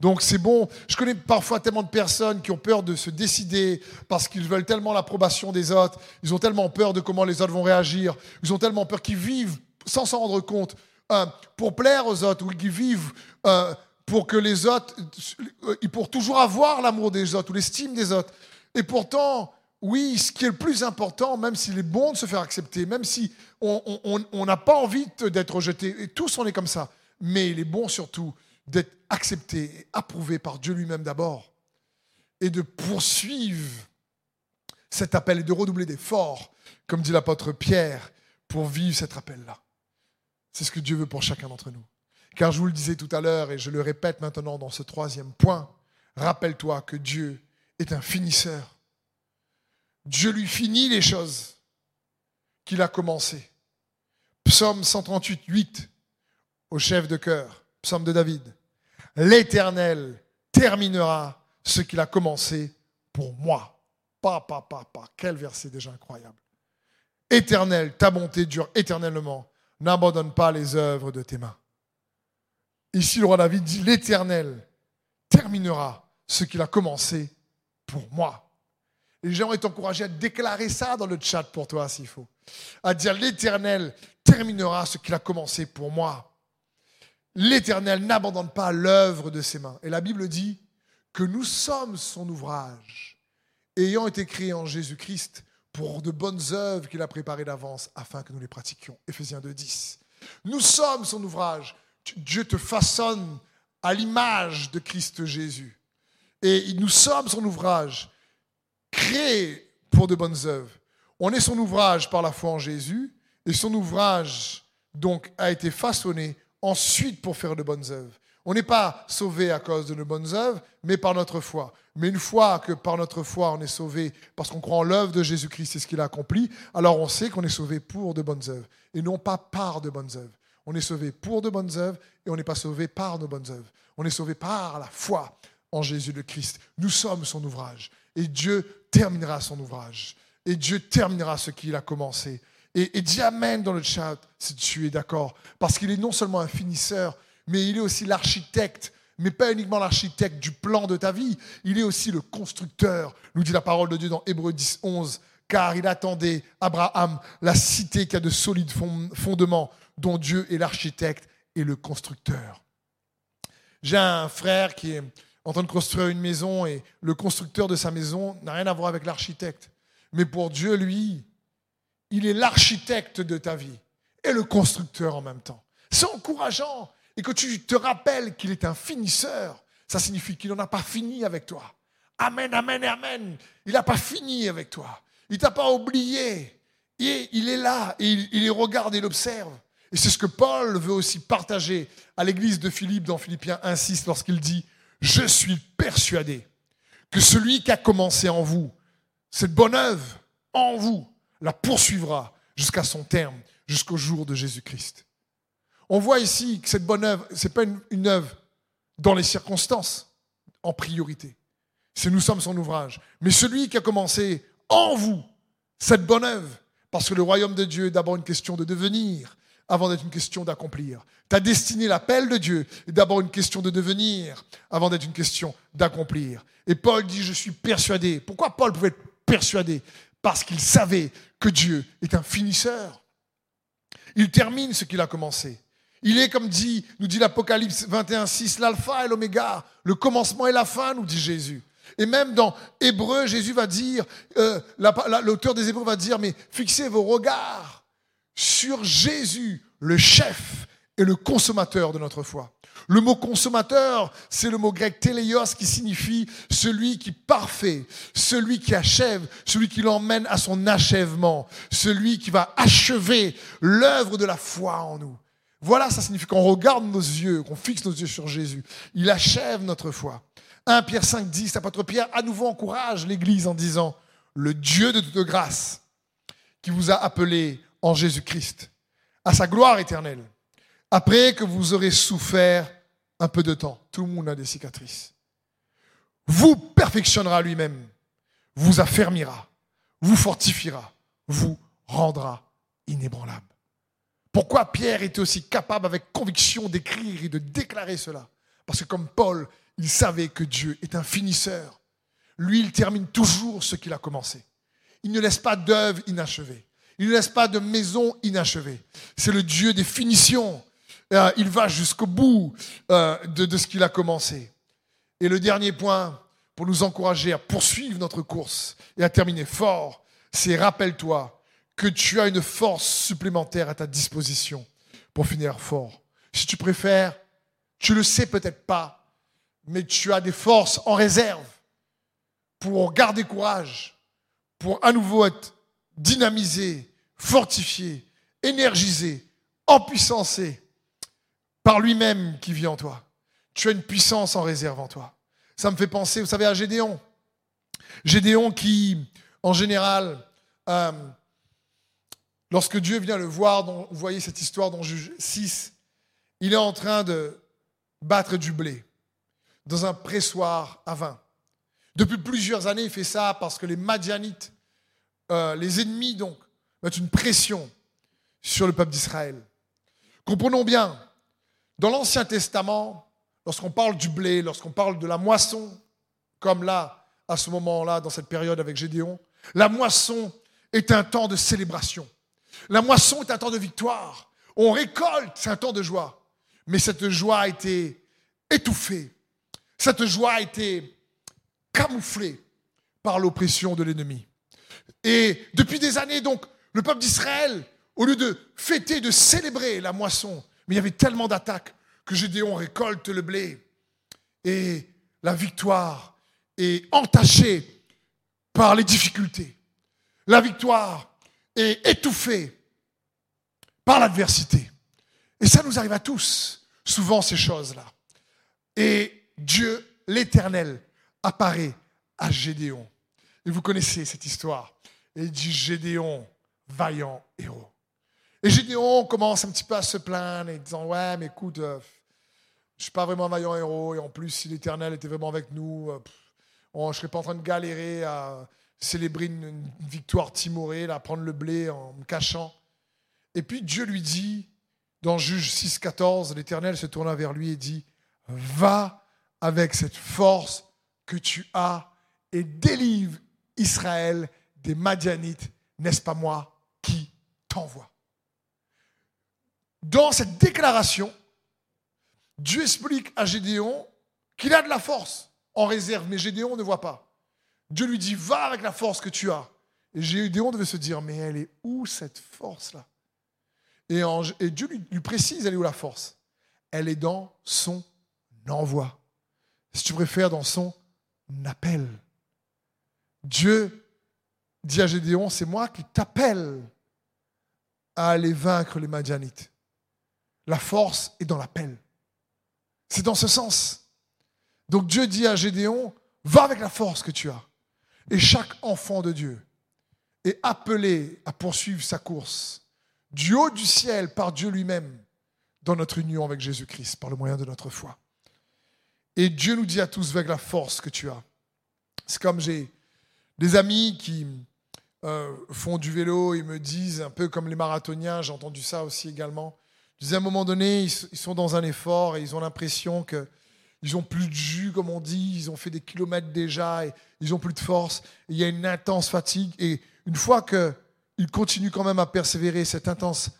S1: Donc c'est bon. Je connais parfois tellement de personnes qui ont peur de se décider parce qu'ils veulent tellement l'approbation des autres. Ils ont tellement peur de comment les autres vont réagir. Ils ont tellement peur qu'ils vivent sans s'en rendre compte euh, pour plaire aux autres ou qu'ils vivent euh, pour que les autres, euh, pour toujours avoir l'amour des autres ou l'estime des autres. Et pourtant, oui, ce qui est le plus important, même s'il est bon de se faire accepter, même si on n'a pas envie d'être rejeté, et tous on est comme ça, mais il est bon surtout d'être accepté et approuvé par Dieu lui-même d'abord, et de poursuivre cet appel et de redoubler d'efforts, comme dit l'apôtre Pierre, pour vivre cet appel-là. C'est ce que Dieu veut pour chacun d'entre nous. Car je vous le disais tout à l'heure, et je le répète maintenant dans ce troisième point, rappelle-toi que Dieu est un finisseur Dieu lui finit les choses qu'il a commencées. Psaume 138, 8, au chef de cœur, psaume de David. L'Éternel terminera ce qu'il a commencé pour moi. Pa, pa, pa, pa. Quel verset déjà incroyable. Éternel, ta bonté dure éternellement. N'abandonne pas les œuvres de tes mains. Ici, le roi David dit, l'Éternel terminera ce qu'il a commencé pour moi. Les gens est encouragés à déclarer ça dans le chat pour toi s'il faut. À dire, l'Éternel terminera ce qu'il a commencé pour moi. L'Éternel n'abandonne pas l'œuvre de ses mains. Et la Bible dit que nous sommes son ouvrage, ayant été créés en Jésus-Christ pour de bonnes œuvres qu'il a préparées d'avance afin que nous les pratiquions. Éphésiens 2, 10. Nous sommes son ouvrage. Dieu te façonne à l'image de Christ Jésus. Et nous sommes son ouvrage, créé pour de bonnes œuvres. On est son ouvrage par la foi en Jésus, et son ouvrage, donc, a été façonné ensuite pour faire de bonnes œuvres. On n'est pas sauvé à cause de nos bonnes œuvres, mais par notre foi. Mais une fois que par notre foi on est sauvé parce qu'on croit en l'œuvre de Jésus-Christ et ce qu'il a accompli, alors on sait qu'on est sauvé pour de bonnes œuvres et non pas par de bonnes œuvres. On est sauvé pour de bonnes œuvres et on n'est pas sauvé par nos bonnes œuvres. On est sauvé par la foi en Jésus le Christ. Nous sommes son ouvrage et Dieu terminera son ouvrage et Dieu terminera ce qu'il a commencé. Et, dis Amen dans le chat si tu es d'accord. Parce qu'il est non seulement un finisseur, mais il est aussi l'architecte. Mais pas uniquement l'architecte du plan de ta vie, il est aussi le constructeur, nous dit la parole de Dieu dans Hébreu 10, 11. Car il attendait Abraham, la cité qui a de solides fondements, dont Dieu est l'architecte et le constructeur. J'ai un frère qui est en train de construire une maison et le constructeur de sa maison n'a rien à voir avec l'architecte. Mais pour Dieu, lui, il est l'architecte de ta vie et le constructeur en même temps. C'est encourageant. Et que tu te rappelles qu'il est un finisseur, ça signifie qu'il n'en a pas fini avec toi. Amen, amen, amen. Il n'a pas fini avec toi. Il t'a pas oublié. Il est là et il, regarde et il observe. Et c'est ce que Paul veut aussi partager à l'église de Philippe dans Philippiens 1.6 lorsqu'il dit, je suis persuadé que celui qui a commencé en vous, cette bonne œuvre en vous, la poursuivra jusqu'à son terme, jusqu'au jour de Jésus-Christ. On voit ici que cette bonne œuvre, ce n'est pas une, œuvre dans les circonstances en priorité. C'est nous sommes son ouvrage. Mais celui qui a commencé en vous cette bonne œuvre, parce que le royaume de Dieu est d'abord une question de devenir avant d'être une question d'accomplir. Ta destinée, l'appel de Dieu, est d'abord une question de devenir avant d'être une question d'accomplir. Et Paul dit, je suis persuadé. Pourquoi Paul pouvait être persuadé? Parce qu'il savait que Dieu est un finisseur. Il termine ce qu'il a commencé. Il est, comme dit, nous dit l'Apocalypse 21, 6, l'alpha et l'oméga, le commencement et la fin, nous dit Jésus. Et même dans Hébreu, Jésus va dire, euh, l'auteur des Hébreux va dire, mais fixez vos regards sur Jésus, le chef et le consommateur de notre foi. Le mot consommateur, c'est le mot grec téléos qui signifie celui qui parfait, celui qui achève, celui qui l'emmène à son achèvement, celui qui va achever l'œuvre de la foi en nous. Voilà, ça signifie qu'on regarde nos yeux, qu'on fixe nos yeux sur Jésus. Il achève notre foi. 1 Pierre 5, 10, l'apôtre Pierre à nouveau encourage l'Église en disant, le Dieu de toute grâce qui vous a appelé en Jésus-Christ à sa gloire éternelle, après que vous aurez souffert un peu de temps, tout le monde a des cicatrices, vous perfectionnera lui-même, vous affermira, vous fortifiera, vous rendra inébranlable. Pourquoi Pierre était aussi capable avec conviction d'écrire et de déclarer cela? Parce que comme Paul, il savait que Dieu est un finisseur. Lui, il termine toujours ce qu'il a commencé. Il ne laisse pas d'œuvre inachevée. Il ne laisse pas de maison inachevée. C'est le Dieu des finitions. Euh, il va jusqu'au bout euh, de, de ce qu'il a commencé. Et le dernier point, pour nous encourager à poursuivre notre course et à terminer fort, c'est rappelle-toi que tu as une force supplémentaire à ta disposition pour finir fort. Si tu préfères, tu le sais peut-être pas, mais tu as des forces en réserve pour garder courage, pour à nouveau être dynamisé, fortifié, énergisé, empuissancé par lui-même qui vit en toi. Tu as une puissance en réserve en toi. Ça me fait penser, vous savez, à Gédéon. Gédéon qui, en général, euh, lorsque Dieu vient le voir, vous voyez cette histoire dans Juge 6, il est en train de battre du blé dans un pressoir à vin. Depuis plusieurs années, il fait ça parce que les Madianites, euh, les ennemis donc, mettent une pression sur le peuple d'Israël. Comprenons bien, dans l'Ancien Testament, lorsqu'on parle du blé, lorsqu'on parle de la moisson, comme là, à ce moment-là, dans cette période avec Gédéon, la moisson est un temps de célébration. La moisson est un temps de victoire. On récolte, c'est un temps de joie. Mais cette joie a été étouffée. Cette joie a été camouflée par l'oppression de l'ennemi. Et depuis des années, donc, le peuple d'Israël, au lieu de fêter, de célébrer la moisson, mais il y avait tellement d'attaques que Gédéon récolte le blé et la victoire est entachée par les difficultés. La victoire est étouffée par l'adversité. Et ça nous arrive à tous, souvent ces choses-là. Et Dieu, l'Éternel, apparaît à Gédéon. Et vous connaissez cette histoire. Et il dit Gédéon, vaillant héros. Et Gédéon commence un petit peu à se plaindre et disant Ouais, mais écoute, euh, je ne suis pas vraiment un vaillant héros. Et en plus, si l'Éternel était vraiment avec nous, euh, je ne serais pas en train de galérer à célébrer une, victoire timorée, à prendre le blé en me cachant. Et puis Dieu lui dit, dans Juge 6,14, l'Éternel se tourna vers lui et dit Va avec cette force que tu as et délivre Israël des Madianites. N'est-ce pas moi qui t'envoie? Dans cette déclaration, Dieu explique à Gédéon qu'il a de la force en réserve, mais Gédéon ne voit pas. Dieu lui dit, va avec la force que tu as. Et Gédéon devait se dire, mais elle est où cette force-là? Et, Dieu lui, précise, elle est où la force? Elle est dans son envoi. Si tu préfères, dans son appel. Dieu dit à Gédéon, c'est moi qui t'appelle à aller vaincre les Madianites. La force est dans l'appel. C'est dans ce sens. Donc Dieu dit à Gédéon, va avec la force que tu as. Et chaque enfant de Dieu est appelé à poursuivre sa course du haut du ciel par Dieu lui-même dans notre union avec Jésus-Christ par le moyen de notre foi. Et Dieu nous dit à tous, avec la force que tu as. C'est comme j'ai des amis qui euh, font du vélo et me disent, un peu comme les marathoniens, j'ai entendu ça aussi également, à un moment donné, ils sont dans un effort et ils ont l'impression qu'ils n'ont plus de jus, comme on dit, ils ont fait des kilomètres déjà et ils n'ont plus de force. il y a une intense fatigue. Et une fois qu'ils continuent quand même à persévérer, cette intense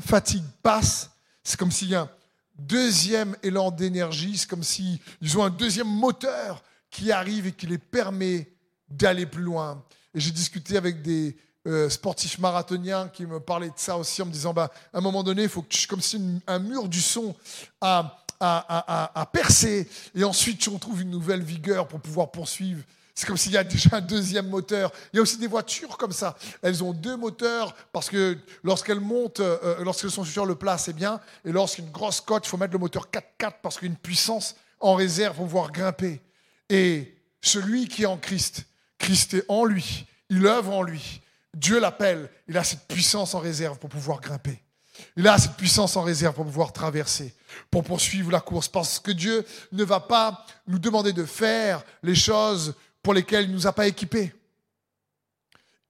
S1: fatigue passe, c'est comme s'il y a un deuxième élan d'énergie, c'est comme s'ils ont un deuxième moteur qui arrive et qui les permet d'aller plus loin. Et j'ai discuté avec des, euh, sportif marathonien qui me parlait de ça aussi en me disant bah, à un moment donné, il faut que tu, comme si un mur du son à, à, percer et ensuite tu retrouves une nouvelle vigueur pour pouvoir poursuivre. C'est comme s'il y a déjà un deuxième moteur. Il y a aussi des voitures comme ça. Elles ont deux moteurs parce que lorsqu'elles montent, euh, euh, lorsqu'elles sont sur le plat, c'est bien. Et lorsqu'une grosse côte, il faut mettre le moteur 4x4 parce qu'il y a une puissance en réserve pour pouvoir grimper. Et celui qui est en Christ, Christ est en lui. Il œuvre en lui. Dieu l'appelle, il a cette puissance en réserve pour pouvoir grimper. Il a cette puissance en réserve pour pouvoir traverser, pour poursuivre la course. Parce que Dieu ne va pas nous demander de faire les choses pour lesquelles il ne nous a pas équipés.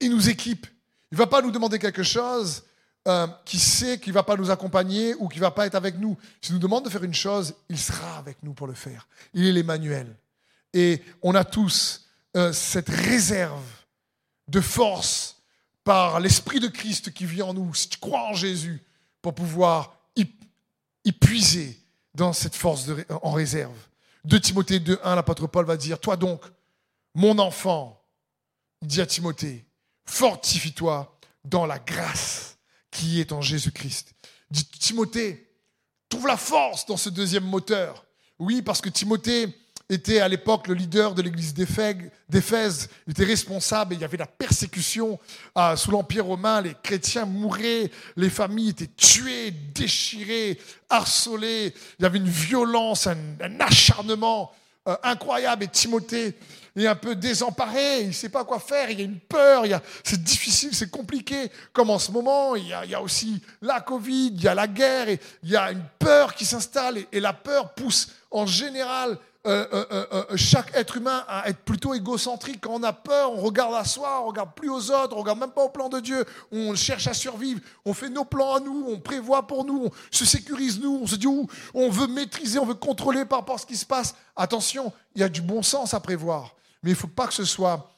S1: Il nous équipe. Il ne va pas nous demander quelque chose euh, qui sait qu'il ne va pas nous accompagner ou qui ne va pas être avec nous. S'il nous demande de faire une chose, il sera avec nous pour le faire. Il est l'Emmanuel. Et on a tous euh, cette réserve de force par l'Esprit de Christ qui vit en nous, si tu crois en Jésus, pour pouvoir y, puiser dans cette force en réserve. De Timothée 2.1, l'apôtre Paul va dire, toi donc, mon enfant, dit à Timothée, fortifie-toi dans la grâce qui est en Jésus-Christ. Dit Timothée, trouve la force dans ce deuxième moteur. Oui, parce que Timothée, était à l'époque le leader de l'église d'Éphèse. Il était responsable et il y avait la persécution euh, sous l'Empire romain. Les chrétiens mouraient, les familles étaient tuées, déchirées, harcelées. Il y avait une violence, un, acharnement euh, incroyable et Timothée est un peu désemparé, il ne sait pas quoi faire, il y a une peur, c'est difficile, c'est compliqué, comme en ce moment, il y, a, aussi la Covid, il y a la guerre, et il y a une peur qui s'installe, et la peur pousse en général euh, euh, euh, chaque être humain à être plutôt égocentrique. Quand on a peur, on regarde à soi, on regarde plus aux autres, on regarde même pas au plan de Dieu. On cherche à survivre, on fait nos plans à nous, on prévoit pour nous, on se sécurise nous, on se dit où on veut maîtriser, on veut contrôler par rapport à ce qui se passe. Attention, il y a du bon sens à prévoir, mais il faut pas que ce soit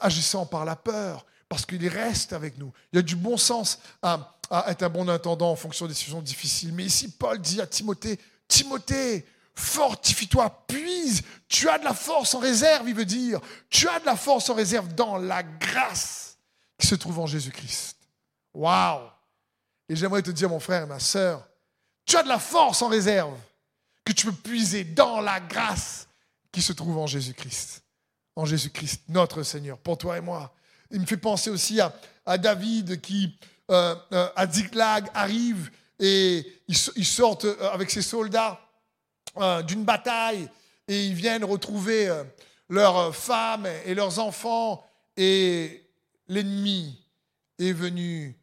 S1: agissant par la peur, parce qu'il reste avec nous. Il y a du bon sens à être un bon intendant en fonction des situations difficiles. Mais ici, Paul dit à Timothée, Timothée, fortifie-toi, puise. Tu as de la force en réserve, il veut dire. Tu as de la force en réserve dans la grâce qui se trouve en Jésus-Christ. Waouh! Et j'aimerais te dire, mon frère et ma sœur, tu as de la force en réserve que tu peux puiser dans la grâce qui se trouve en Jésus-Christ. En Jésus-Christ, notre Seigneur, pour toi et moi. Il me fait penser aussi à, David qui, euh, euh, à Ziklag, arrive et il, sort euh, avec ses soldats euh, d'une bataille et ils viennent retrouver euh, leurs femmes et leurs enfants et l'ennemi est venu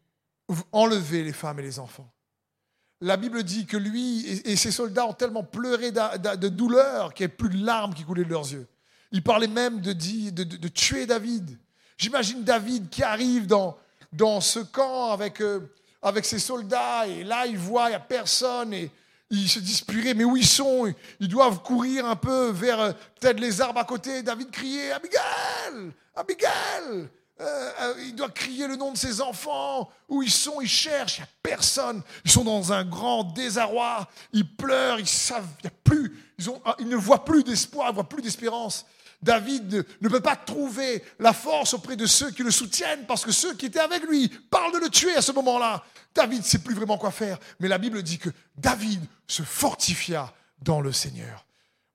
S1: enlever les femmes et les enfants. La Bible dit que lui et ses soldats ont tellement pleuré de douleur qu'il n'y avait plus de larmes qui coulaient de leurs yeux. Il parlait même de, de, tuer David. J'imagine David qui arrive dans, dans ce camp avec, euh, avec ses soldats et là il voit, il n'y a personne ils se disent, mais où ils sont? Ils doivent courir un peu vers euh, peut-être les arbres à côté. David criait, Abigail Abigail euh, euh, il doit crier le nom de ses enfants. Où ils sont? Ils cherchent. Il n'y a personne. Ils sont dans un grand désarroi. Ils pleurent. Ils savent. Il a plus. Ils, ont, ils ne voient plus d'espoir. Ils ne voient plus d'espérance. David ne peut pas trouver la force auprès de ceux qui le soutiennent parce que ceux qui étaient avec lui parlent de le tuer à ce moment-là. David ne sait plus vraiment quoi faire. Mais la Bible dit que David se fortifia dans le Seigneur.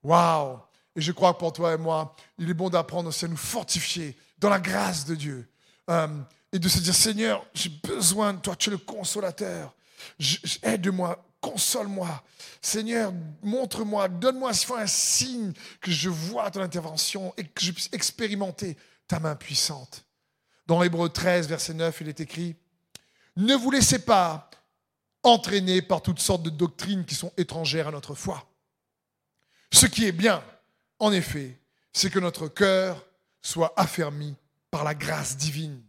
S1: Waouh Et je crois que pour toi et moi, il est bon d'apprendre aussi à nous fortifier dans la grâce de Dieu. Euh, et de se dire, Seigneur, j'ai besoin de toi, tu es le consolateur. Aide-moi, console-moi. Seigneur, montre-moi, donne-moi un signe que je vois ton intervention et que je puisse expérimenter ta main puissante. Dans Hébreu 13, verset 9, il est écrit, ne vous laissez pas entraîner par toutes sortes de doctrines qui sont étrangères à notre foi. Ce qui est bien, en effet, c'est que notre cœur soit affermi par la grâce divine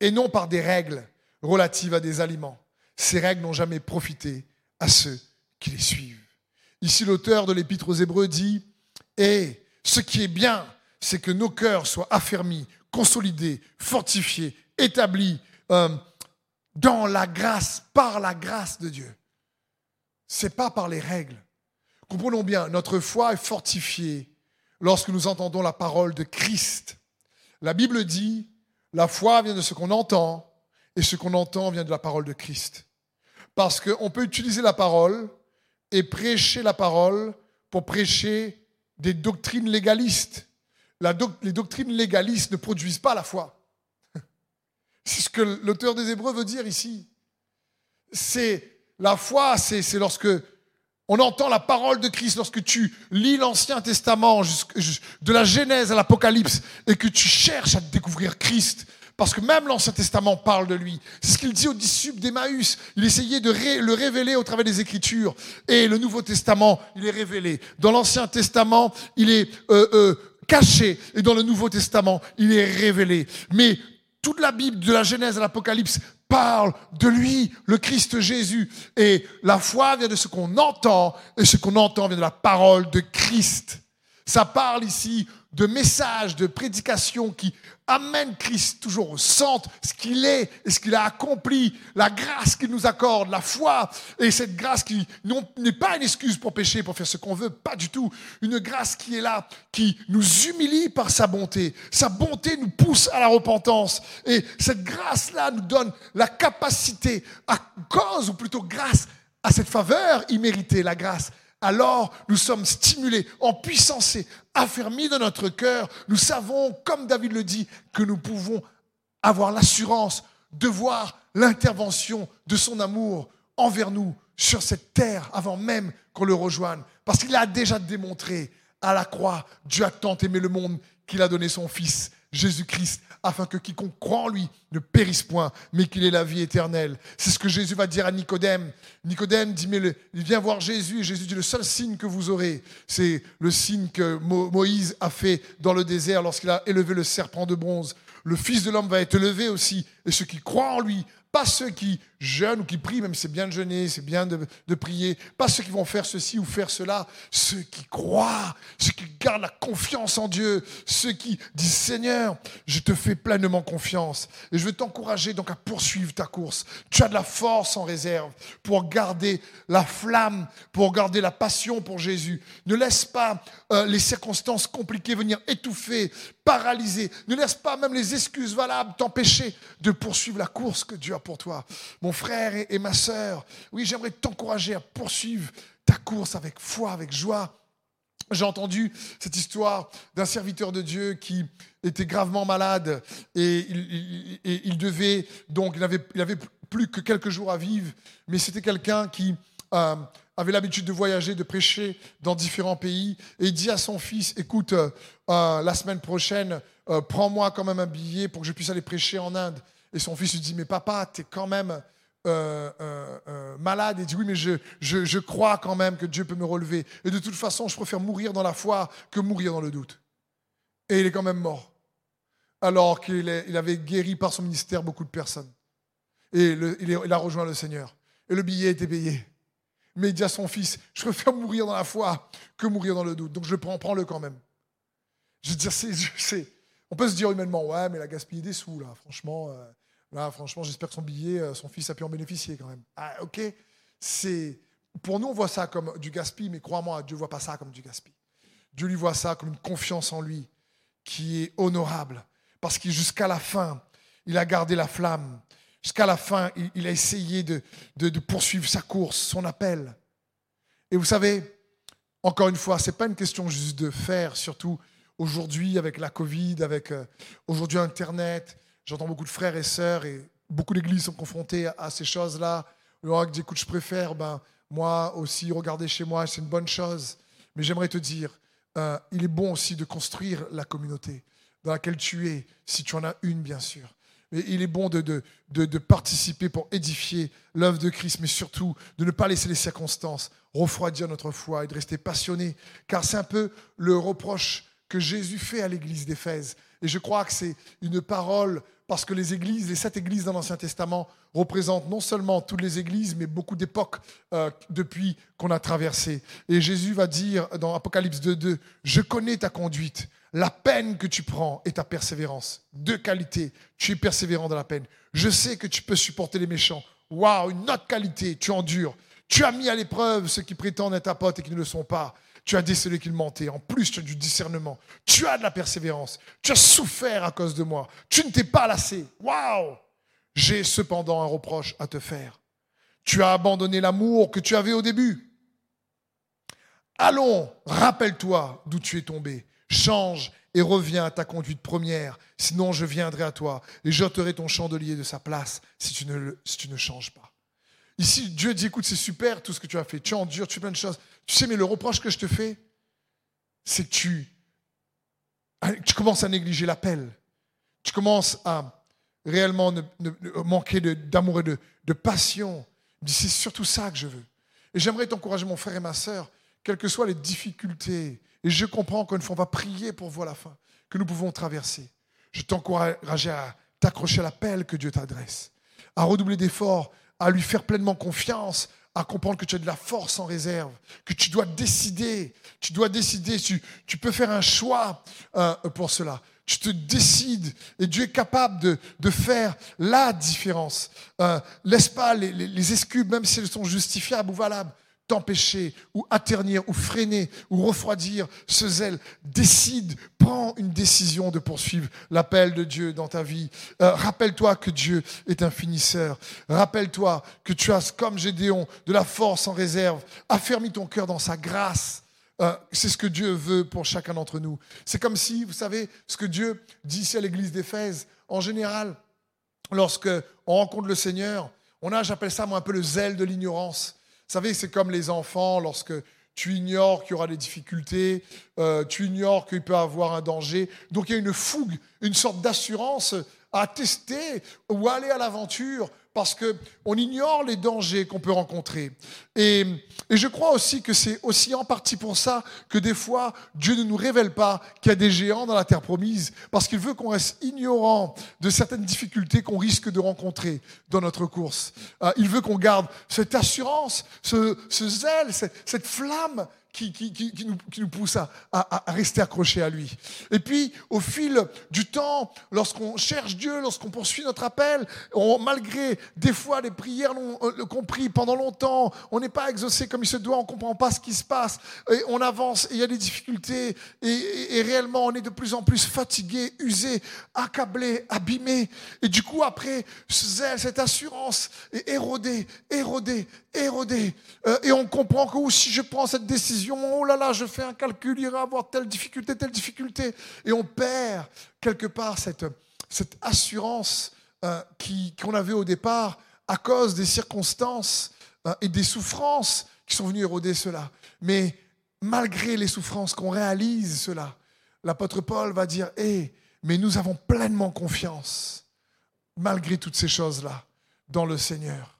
S1: et non par des règles relatives à des aliments. Ces règles n'ont jamais profité à ceux qui les suivent. Ici, l'auteur de l'Épître aux Hébreux dit Et ce qui est bien, c'est que nos cœurs soient affermis, consolidés, fortifiés, établis euh, dans la grâce, par la grâce de Dieu. C'est pas par les règles. Comprenons bien, notre foi est fortifiée lorsque nous entendons la parole de Christ. La Bible dit la foi vient de ce qu'on entend et ce qu'on entend vient de la parole de Christ. Parce qu'on peut utiliser la parole et prêcher la parole pour prêcher des doctrines légalistes. les doctrines légalistes ne produisent pas la foi. C'est ce que l'auteur des Hébreux veut dire ici. C'est la foi, c'est lorsque on entend la parole de Christ, lorsque tu lis l'Ancien Testament de la Genèse à l'Apocalypse et que tu cherches à découvrir Christ, parce que même l'Ancien Testament parle de lui. C'est ce qu'il dit aux disciples d'Emmaüs. Il essayait de le révéler au travers des Écritures. Et le Nouveau Testament, il est révélé. Dans l'Ancien Testament, il est euh, euh, caché. Et dans le Nouveau Testament, il est révélé. Mais toute la Bible, de la Genèse à l'Apocalypse, parle de lui, le Christ Jésus. Et la foi vient de ce qu'on entend, et ce qu'on entend vient de la parole de Christ. Ça parle ici de messages, de prédications qui amènent Christ toujours au centre, ce qu'il est et ce qu'il a accompli, la grâce qu'il nous accorde, la foi, et cette grâce qui n'est pas une excuse pour pécher, pour faire ce qu'on veut, pas du tout. Une grâce qui est là, qui nous humilie par sa bonté. Sa bonté nous pousse à la repentance. Et cette grâce-là nous donne la capacité, à cause, ou plutôt grâce à cette faveur imméritée, la grâce, alors nous sommes stimulés, en puissance, affermis dans notre cœur. Nous savons, comme David le dit, que nous pouvons avoir l'assurance de voir l'intervention de son amour envers nous sur cette terre avant même qu'on le rejoigne. Parce qu'il a déjà démontré à la croix, Dieu a tant aimé le monde qu'il a donné son Fils, Jésus-Christ, afin que quiconque croit en lui ne périsse point, mais qu'il ait la vie éternelle. C'est ce que Jésus va dire à Nicodème. Nicodème dit, mais il voir Jésus, et Jésus dit, le seul signe que vous aurez, c'est le signe que Moïse a fait dans le désert lorsqu'il a élevé le serpent de bronze. Le Fils de l'homme va être élevé aussi, et ceux qui croient en lui pas ceux qui jeûnent ou qui prient, même c'est bien de jeûner, c'est bien de, prier. Pas ceux qui vont faire ceci ou faire cela. Ceux qui croient, ceux qui gardent la confiance en Dieu. Ceux qui disent Seigneur, je te fais pleinement confiance. Et je veux t'encourager donc à poursuivre ta course. Tu as de la force en réserve pour garder la flamme, pour garder la passion pour Jésus. Ne laisse pas euh, les circonstances compliquées venir étouffer, paralyser. Ne laisse pas même les excuses valables t'empêcher de poursuivre la course que Dieu a pour toi. Mon frère et, ma sœur, oui, j'aimerais t'encourager à poursuivre ta course avec foi, avec joie. J'ai entendu cette histoire d'un serviteur de Dieu qui était gravement malade et il, devait, donc, il avait, il avait plus que quelques jours à vivre, mais c'était quelqu'un qui euh, avait l'habitude de voyager, de prêcher dans différents pays. Et il dit à son fils, écoute, euh, euh, la semaine prochaine, prends-moi quand même un billet pour que je puisse aller prêcher en Inde. Et son fils lui dit, mais papa, tu es quand même euh, euh, euh, malade. Il dit, oui, mais je, je, crois quand même que Dieu peut me relever. Et de toute façon, je préfère mourir dans la foi que mourir dans le doute. Et il est quand même mort. Alors qu'il il avait guéri par son ministère beaucoup de personnes. Et il, il, a rejoint le Seigneur. Et le billet était payé. Mais il dit à son fils, je préfère mourir dans la foi que mourir dans le doute. Donc je le prends, prends-le quand même. Je veux dire, c'est, on peut se dire humainement, ouais, mais la gaspille des sous, là, franchement, Là, franchement, j'espère que son billet, euh, son fils a pu en bénéficier quand même. Ah, ok C'est Pour nous, on voit ça comme du gaspille, mais crois-moi, Dieu ne voit pas ça comme du gaspille. Dieu lui voit ça comme une confiance en lui qui est honorable. Parce que jusqu'à la fin, il a gardé la flamme. Jusqu'à la fin, il, a essayé de, de, poursuivre sa course, son appel. Et vous savez, encore une fois, ce n'est pas une question juste de faire, surtout aujourd'hui avec la Covid, avec euh, aujourd'hui Internet, J'entends beaucoup de frères et sœurs et beaucoup d'églises sont confrontées à, ces choses-là. On dit, écoute, je préfère, ben, moi aussi, regarder chez moi, c'est une bonne chose. Mais j'aimerais te dire, euh, il est bon aussi de construire la communauté dans laquelle tu es, si tu en as une, bien sûr. Mais il est bon de, de, de, de participer pour édifier l'œuvre de Christ, mais surtout de ne pas laisser les circonstances refroidir notre foi et de rester passionné. Car c'est un peu le reproche que Jésus fait à l'église d'Éphèse. Et je crois que c'est une parole parce que les églises, les sept églises dans l'Ancien Testament représentent non seulement toutes les églises, mais beaucoup d'époques euh, depuis qu'on a traversé. Et Jésus va dire dans Apocalypse 2.2, je connais ta conduite, la peine que tu prends et ta persévérance. Deux qualités, tu es persévérant dans la peine. Je sais que tu peux supporter les méchants. Waouh, une autre qualité, tu endures. Tu as mis à l'épreuve ceux qui prétendent être ta pote et qui ne le sont pas. Tu as décelé qu'il mentait. En plus, tu as du discernement. Tu as de la persévérance. Tu as souffert à cause de moi. Tu ne t'es pas lassé. Waouh J'ai cependant un reproche à te faire. Tu as abandonné l'amour que tu avais au début. Allons, rappelle-toi d'où tu es tombé. Change et reviens à ta conduite première. Sinon, je viendrai à toi et j'ôterai ton chandelier de sa place si tu ne, si tu ne changes pas. Ici, Dieu dit, écoute, c'est super tout ce que tu as fait. Tu endures, tu fais plein de choses. Tu sais, mais le reproche que je te fais, c'est que tu, tu commences à négliger l'appel. Tu commences à réellement manquer d'amour et de, de passion. C'est surtout ça que je veux. Et j'aimerais t'encourager, mon frère et ma sœur, quelles que soient les difficultés. Et je comprends qu'une fois, on va prier pour voir la fin, que nous pouvons traverser. Je t'encourage à t'accrocher à l'appel que Dieu t'adresse, à redoubler d'efforts à lui faire pleinement confiance, à comprendre que tu as de la force en réserve, que tu dois décider, tu dois décider, tu, peux faire un choix euh, pour cela. Tu te décides et Dieu est capable de, faire la différence. Euh, laisse pas les excuses, même si elles sont justifiables ou valables, t'empêcher ou atternir ou freiner ou refroidir ce zèle. Décide, prends une décision de poursuivre l'appel de Dieu dans ta vie. Euh, rappelle-toi que Dieu est un finisseur. Rappelle-toi que tu as, comme Gédéon, de la force en réserve. Affermis ton cœur dans sa grâce. Euh, c'est ce que Dieu veut pour chacun d'entre nous. C'est comme si, vous savez, ce que Dieu dit ici à l'église d'Éphèse, en général, lorsque on rencontre le Seigneur, on a, j'appelle ça moi un peu le zèle de l'ignorance. Savez, c'est comme les enfants lorsque tu ignores qu'il y aura des difficultés, euh, tu ignores qu'il peut y avoir un danger. Donc il y a une fougue, une sorte d'assurance à tester ou aller à l'aventure parce qu'on ignore les dangers qu'on peut rencontrer. Et, et, je crois aussi que c'est aussi en partie pour ça que des fois, Dieu ne nous révèle pas qu'il y a des géants dans la terre promise, parce qu'il veut qu'on reste ignorant de certaines difficultés qu'on risque de rencontrer dans notre course. Euh, il veut qu'on garde cette assurance, ce, zèle, cette flamme qui, nous, qui pousse à, rester accrochés à lui. Et puis, au fil du temps, lorsqu'on cherche Dieu, lorsqu'on poursuit notre appel, malgré des fois les prières euh, qu'on prie pendant longtemps, on n'est pas exaucé comme il se doit, on ne comprend pas ce qui se passe, on avance, et il y a des difficultés, et, réellement, on est de plus en plus fatigué, usé, accablé, abîmé. Et du coup, après, cette assurance est érodée, érodée, érodée. Euh, et on comprend que si je prends cette décision, oh là là, je fais un calcul, il va avoir telle difficulté, telle difficulté. Et on perd quelque part cette, cette assurance euh, qu'on avait au départ à cause des circonstances euh, et des souffrances qui sont venues éroder cela. Mais malgré les souffrances qu'on réalise cela, l'apôtre Paul va dire, hé, mais nous avons pleinement confiance, malgré toutes ces choses-là, dans le Seigneur.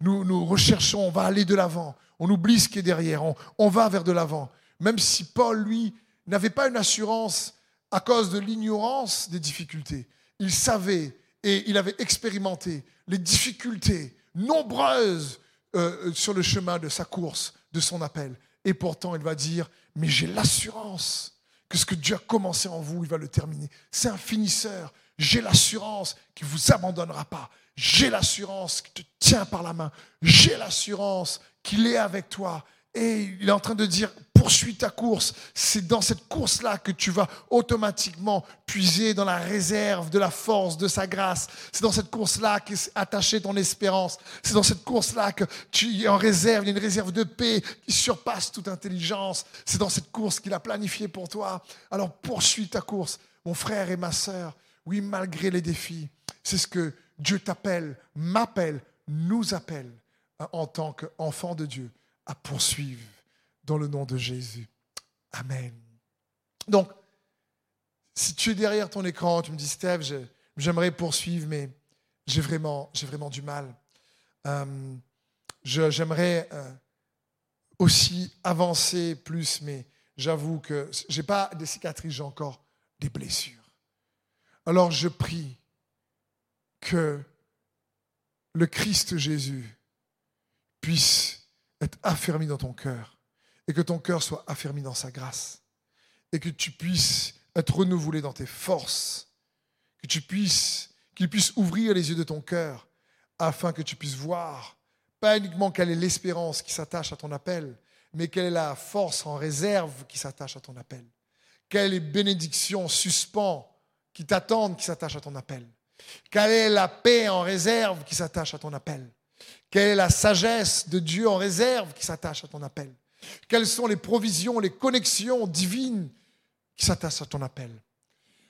S1: Nous, recherchons, on va aller de l'avant, on oublie ce qui est derrière, on, va vers de l'avant. Même si Paul, lui, n'avait pas une assurance à cause de l'ignorance des difficultés. Il savait et il avait expérimenté les difficultés nombreuses euh, sur le chemin de sa course, de son appel. Et pourtant, il va dire, mais j'ai l'assurance que ce que Dieu a commencé en vous, il va le terminer. C'est un finisseur. J'ai l'assurance qu'il ne vous abandonnera pas. J'ai l'assurance qu'il te tient par la main. J'ai l'assurance qu'il est avec toi. Et il est en train de dire, poursuis ta course. C'est dans cette course-là que tu vas automatiquement puiser dans la réserve de la force, de sa grâce. C'est dans cette course-là qu'est attachée ton espérance. C'est dans cette course-là que tu es en réserve. Il y a une réserve de paix qui surpasse toute intelligence. C'est dans cette course qu'il a planifiée pour toi. Alors poursuis ta course, mon frère et ma sœur. Oui, malgré les défis, c'est ce que Dieu t'appelle, m'appelle, nous appelle en tant qu'enfant de Dieu à poursuivre dans le nom de Jésus. Amen. Donc, si tu es derrière ton écran, tu me dis, Steve, j'aimerais poursuivre, mais j'ai vraiment, vraiment du mal. Euh, j'aimerais euh, aussi avancer plus, mais j'avoue que j'ai pas des cicatrices, j'ai encore des blessures. Alors je prie que le Christ Jésus puisse être affermi dans ton cœur et que ton cœur soit affermi dans sa grâce et que tu puisses être renouvelé dans tes forces, que tu puisses, qu'il puisse ouvrir les yeux de ton cœur afin que tu puisses voir pas uniquement quelle est l'espérance qui s'attache à ton appel, mais quelle est la force en réserve qui s'attache à ton appel. Quelle est bénédiction suspend qui t'attendent qui s'attachent à ton appel. Quelle est la paix en réserve qui s'attache à ton appel? Quelle est la sagesse de Dieu en réserve qui s'attache à ton appel? Quelles sont les provisions, les connexions divines qui s'attachent à ton appel?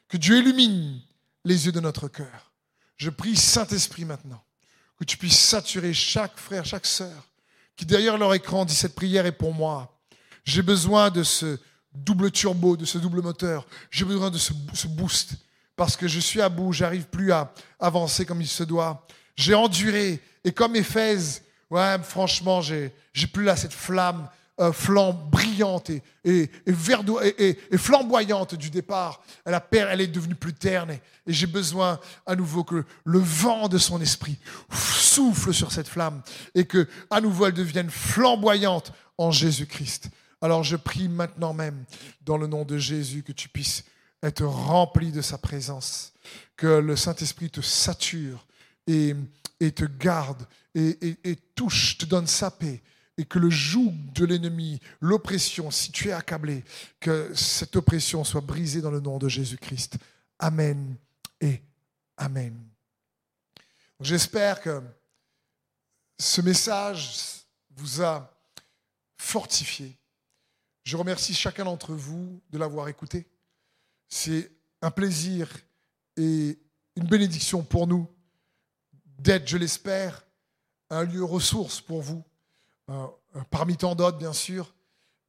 S1: Que Dieu illumine les yeux de notre cœur. Je prie Saint-Esprit maintenant que tu puisses saturer chaque frère, chaque sœur qui derrière leur écran dit cette prière est pour moi. J'ai besoin de ce double turbo, de ce double moteur. J'ai besoin de ce, boost parce que je suis à bout, j'arrive plus à avancer comme il se doit. J'ai enduré. Et comme Éphèse, ouais, franchement, j'ai, j'ai plus là cette flamme euh, brillante et, et, et, et, flamboyante du départ. Elle, a, elle est devenue plus terne. Et, j'ai besoin à nouveau que le vent de son esprit souffle sur cette flamme et que à nouveau elle devienne flamboyante en Jésus-Christ. Alors je prie maintenant même, dans le nom de Jésus, que tu puisses être rempli de sa présence, que le Saint-Esprit te sature et, te garde et, et, touche, te donne sa paix et que le joug de l'ennemi, l'oppression, si tu es accablé, que cette oppression soit brisée dans le nom de Jésus-Christ. Amen et Amen. J'espère que ce message vous a fortifié. Je remercie chacun d'entre vous de l'avoir écouté. C'est un plaisir et une bénédiction pour nous d'être, je l'espère, un lieu ressource pour vous, euh, parmi tant d'autres, bien sûr.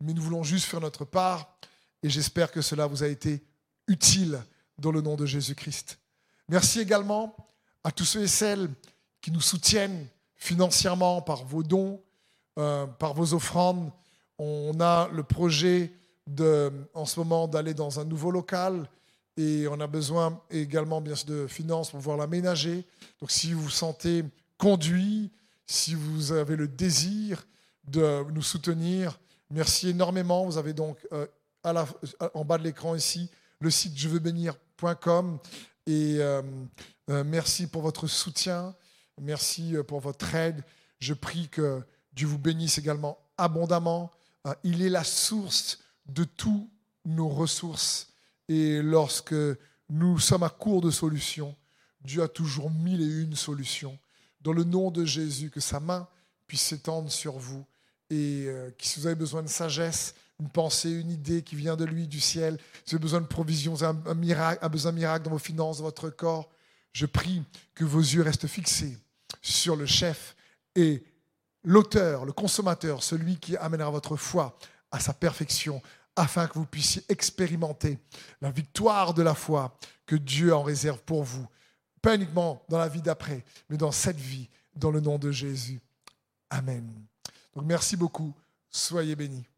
S1: mais nous voulons juste faire notre part et j'espère que cela vous a été utile dans le nom de Jésus-Christ. Merci également à tous ceux et celles qui nous soutiennent financièrement par vos dons, euh, par vos offrandes. On a le projet en ce moment d'aller dans un nouveau local et on a besoin également bien sûr de finances pour pouvoir l'aménager. Donc si vous vous sentez conduit, si vous avez le désir de nous soutenir, merci énormément. Vous avez donc euh, la, en bas de l'écran ici le site je veux bénir.com et euh, euh, merci pour votre soutien, merci pour votre aide. Je prie que Dieu vous bénisse également abondamment. il est la source de toutes nos ressources et lorsque nous sommes à court de solutions, Dieu a toujours mille et une solutions. Dans le nom de Jésus, que sa main puisse s'étendre sur vous et euh, si vous avez besoin de sagesse, une pensée, une idée qui vient de lui, du ciel, si vous avez besoin de provisions, un, un, besoin miracle dans vos finances, dans votre corps, je prie que vos yeux restent fixés sur le chef et l'auteur, le consommateur, celui qui amènera votre foi à sa perfection, afin que vous puissiez expérimenter la victoire de la foi que Dieu en réserve pour vous, pas uniquement dans la vie d'après, mais dans cette vie, dans le nom de Jésus. Amen. Donc merci beaucoup, soyez bénis.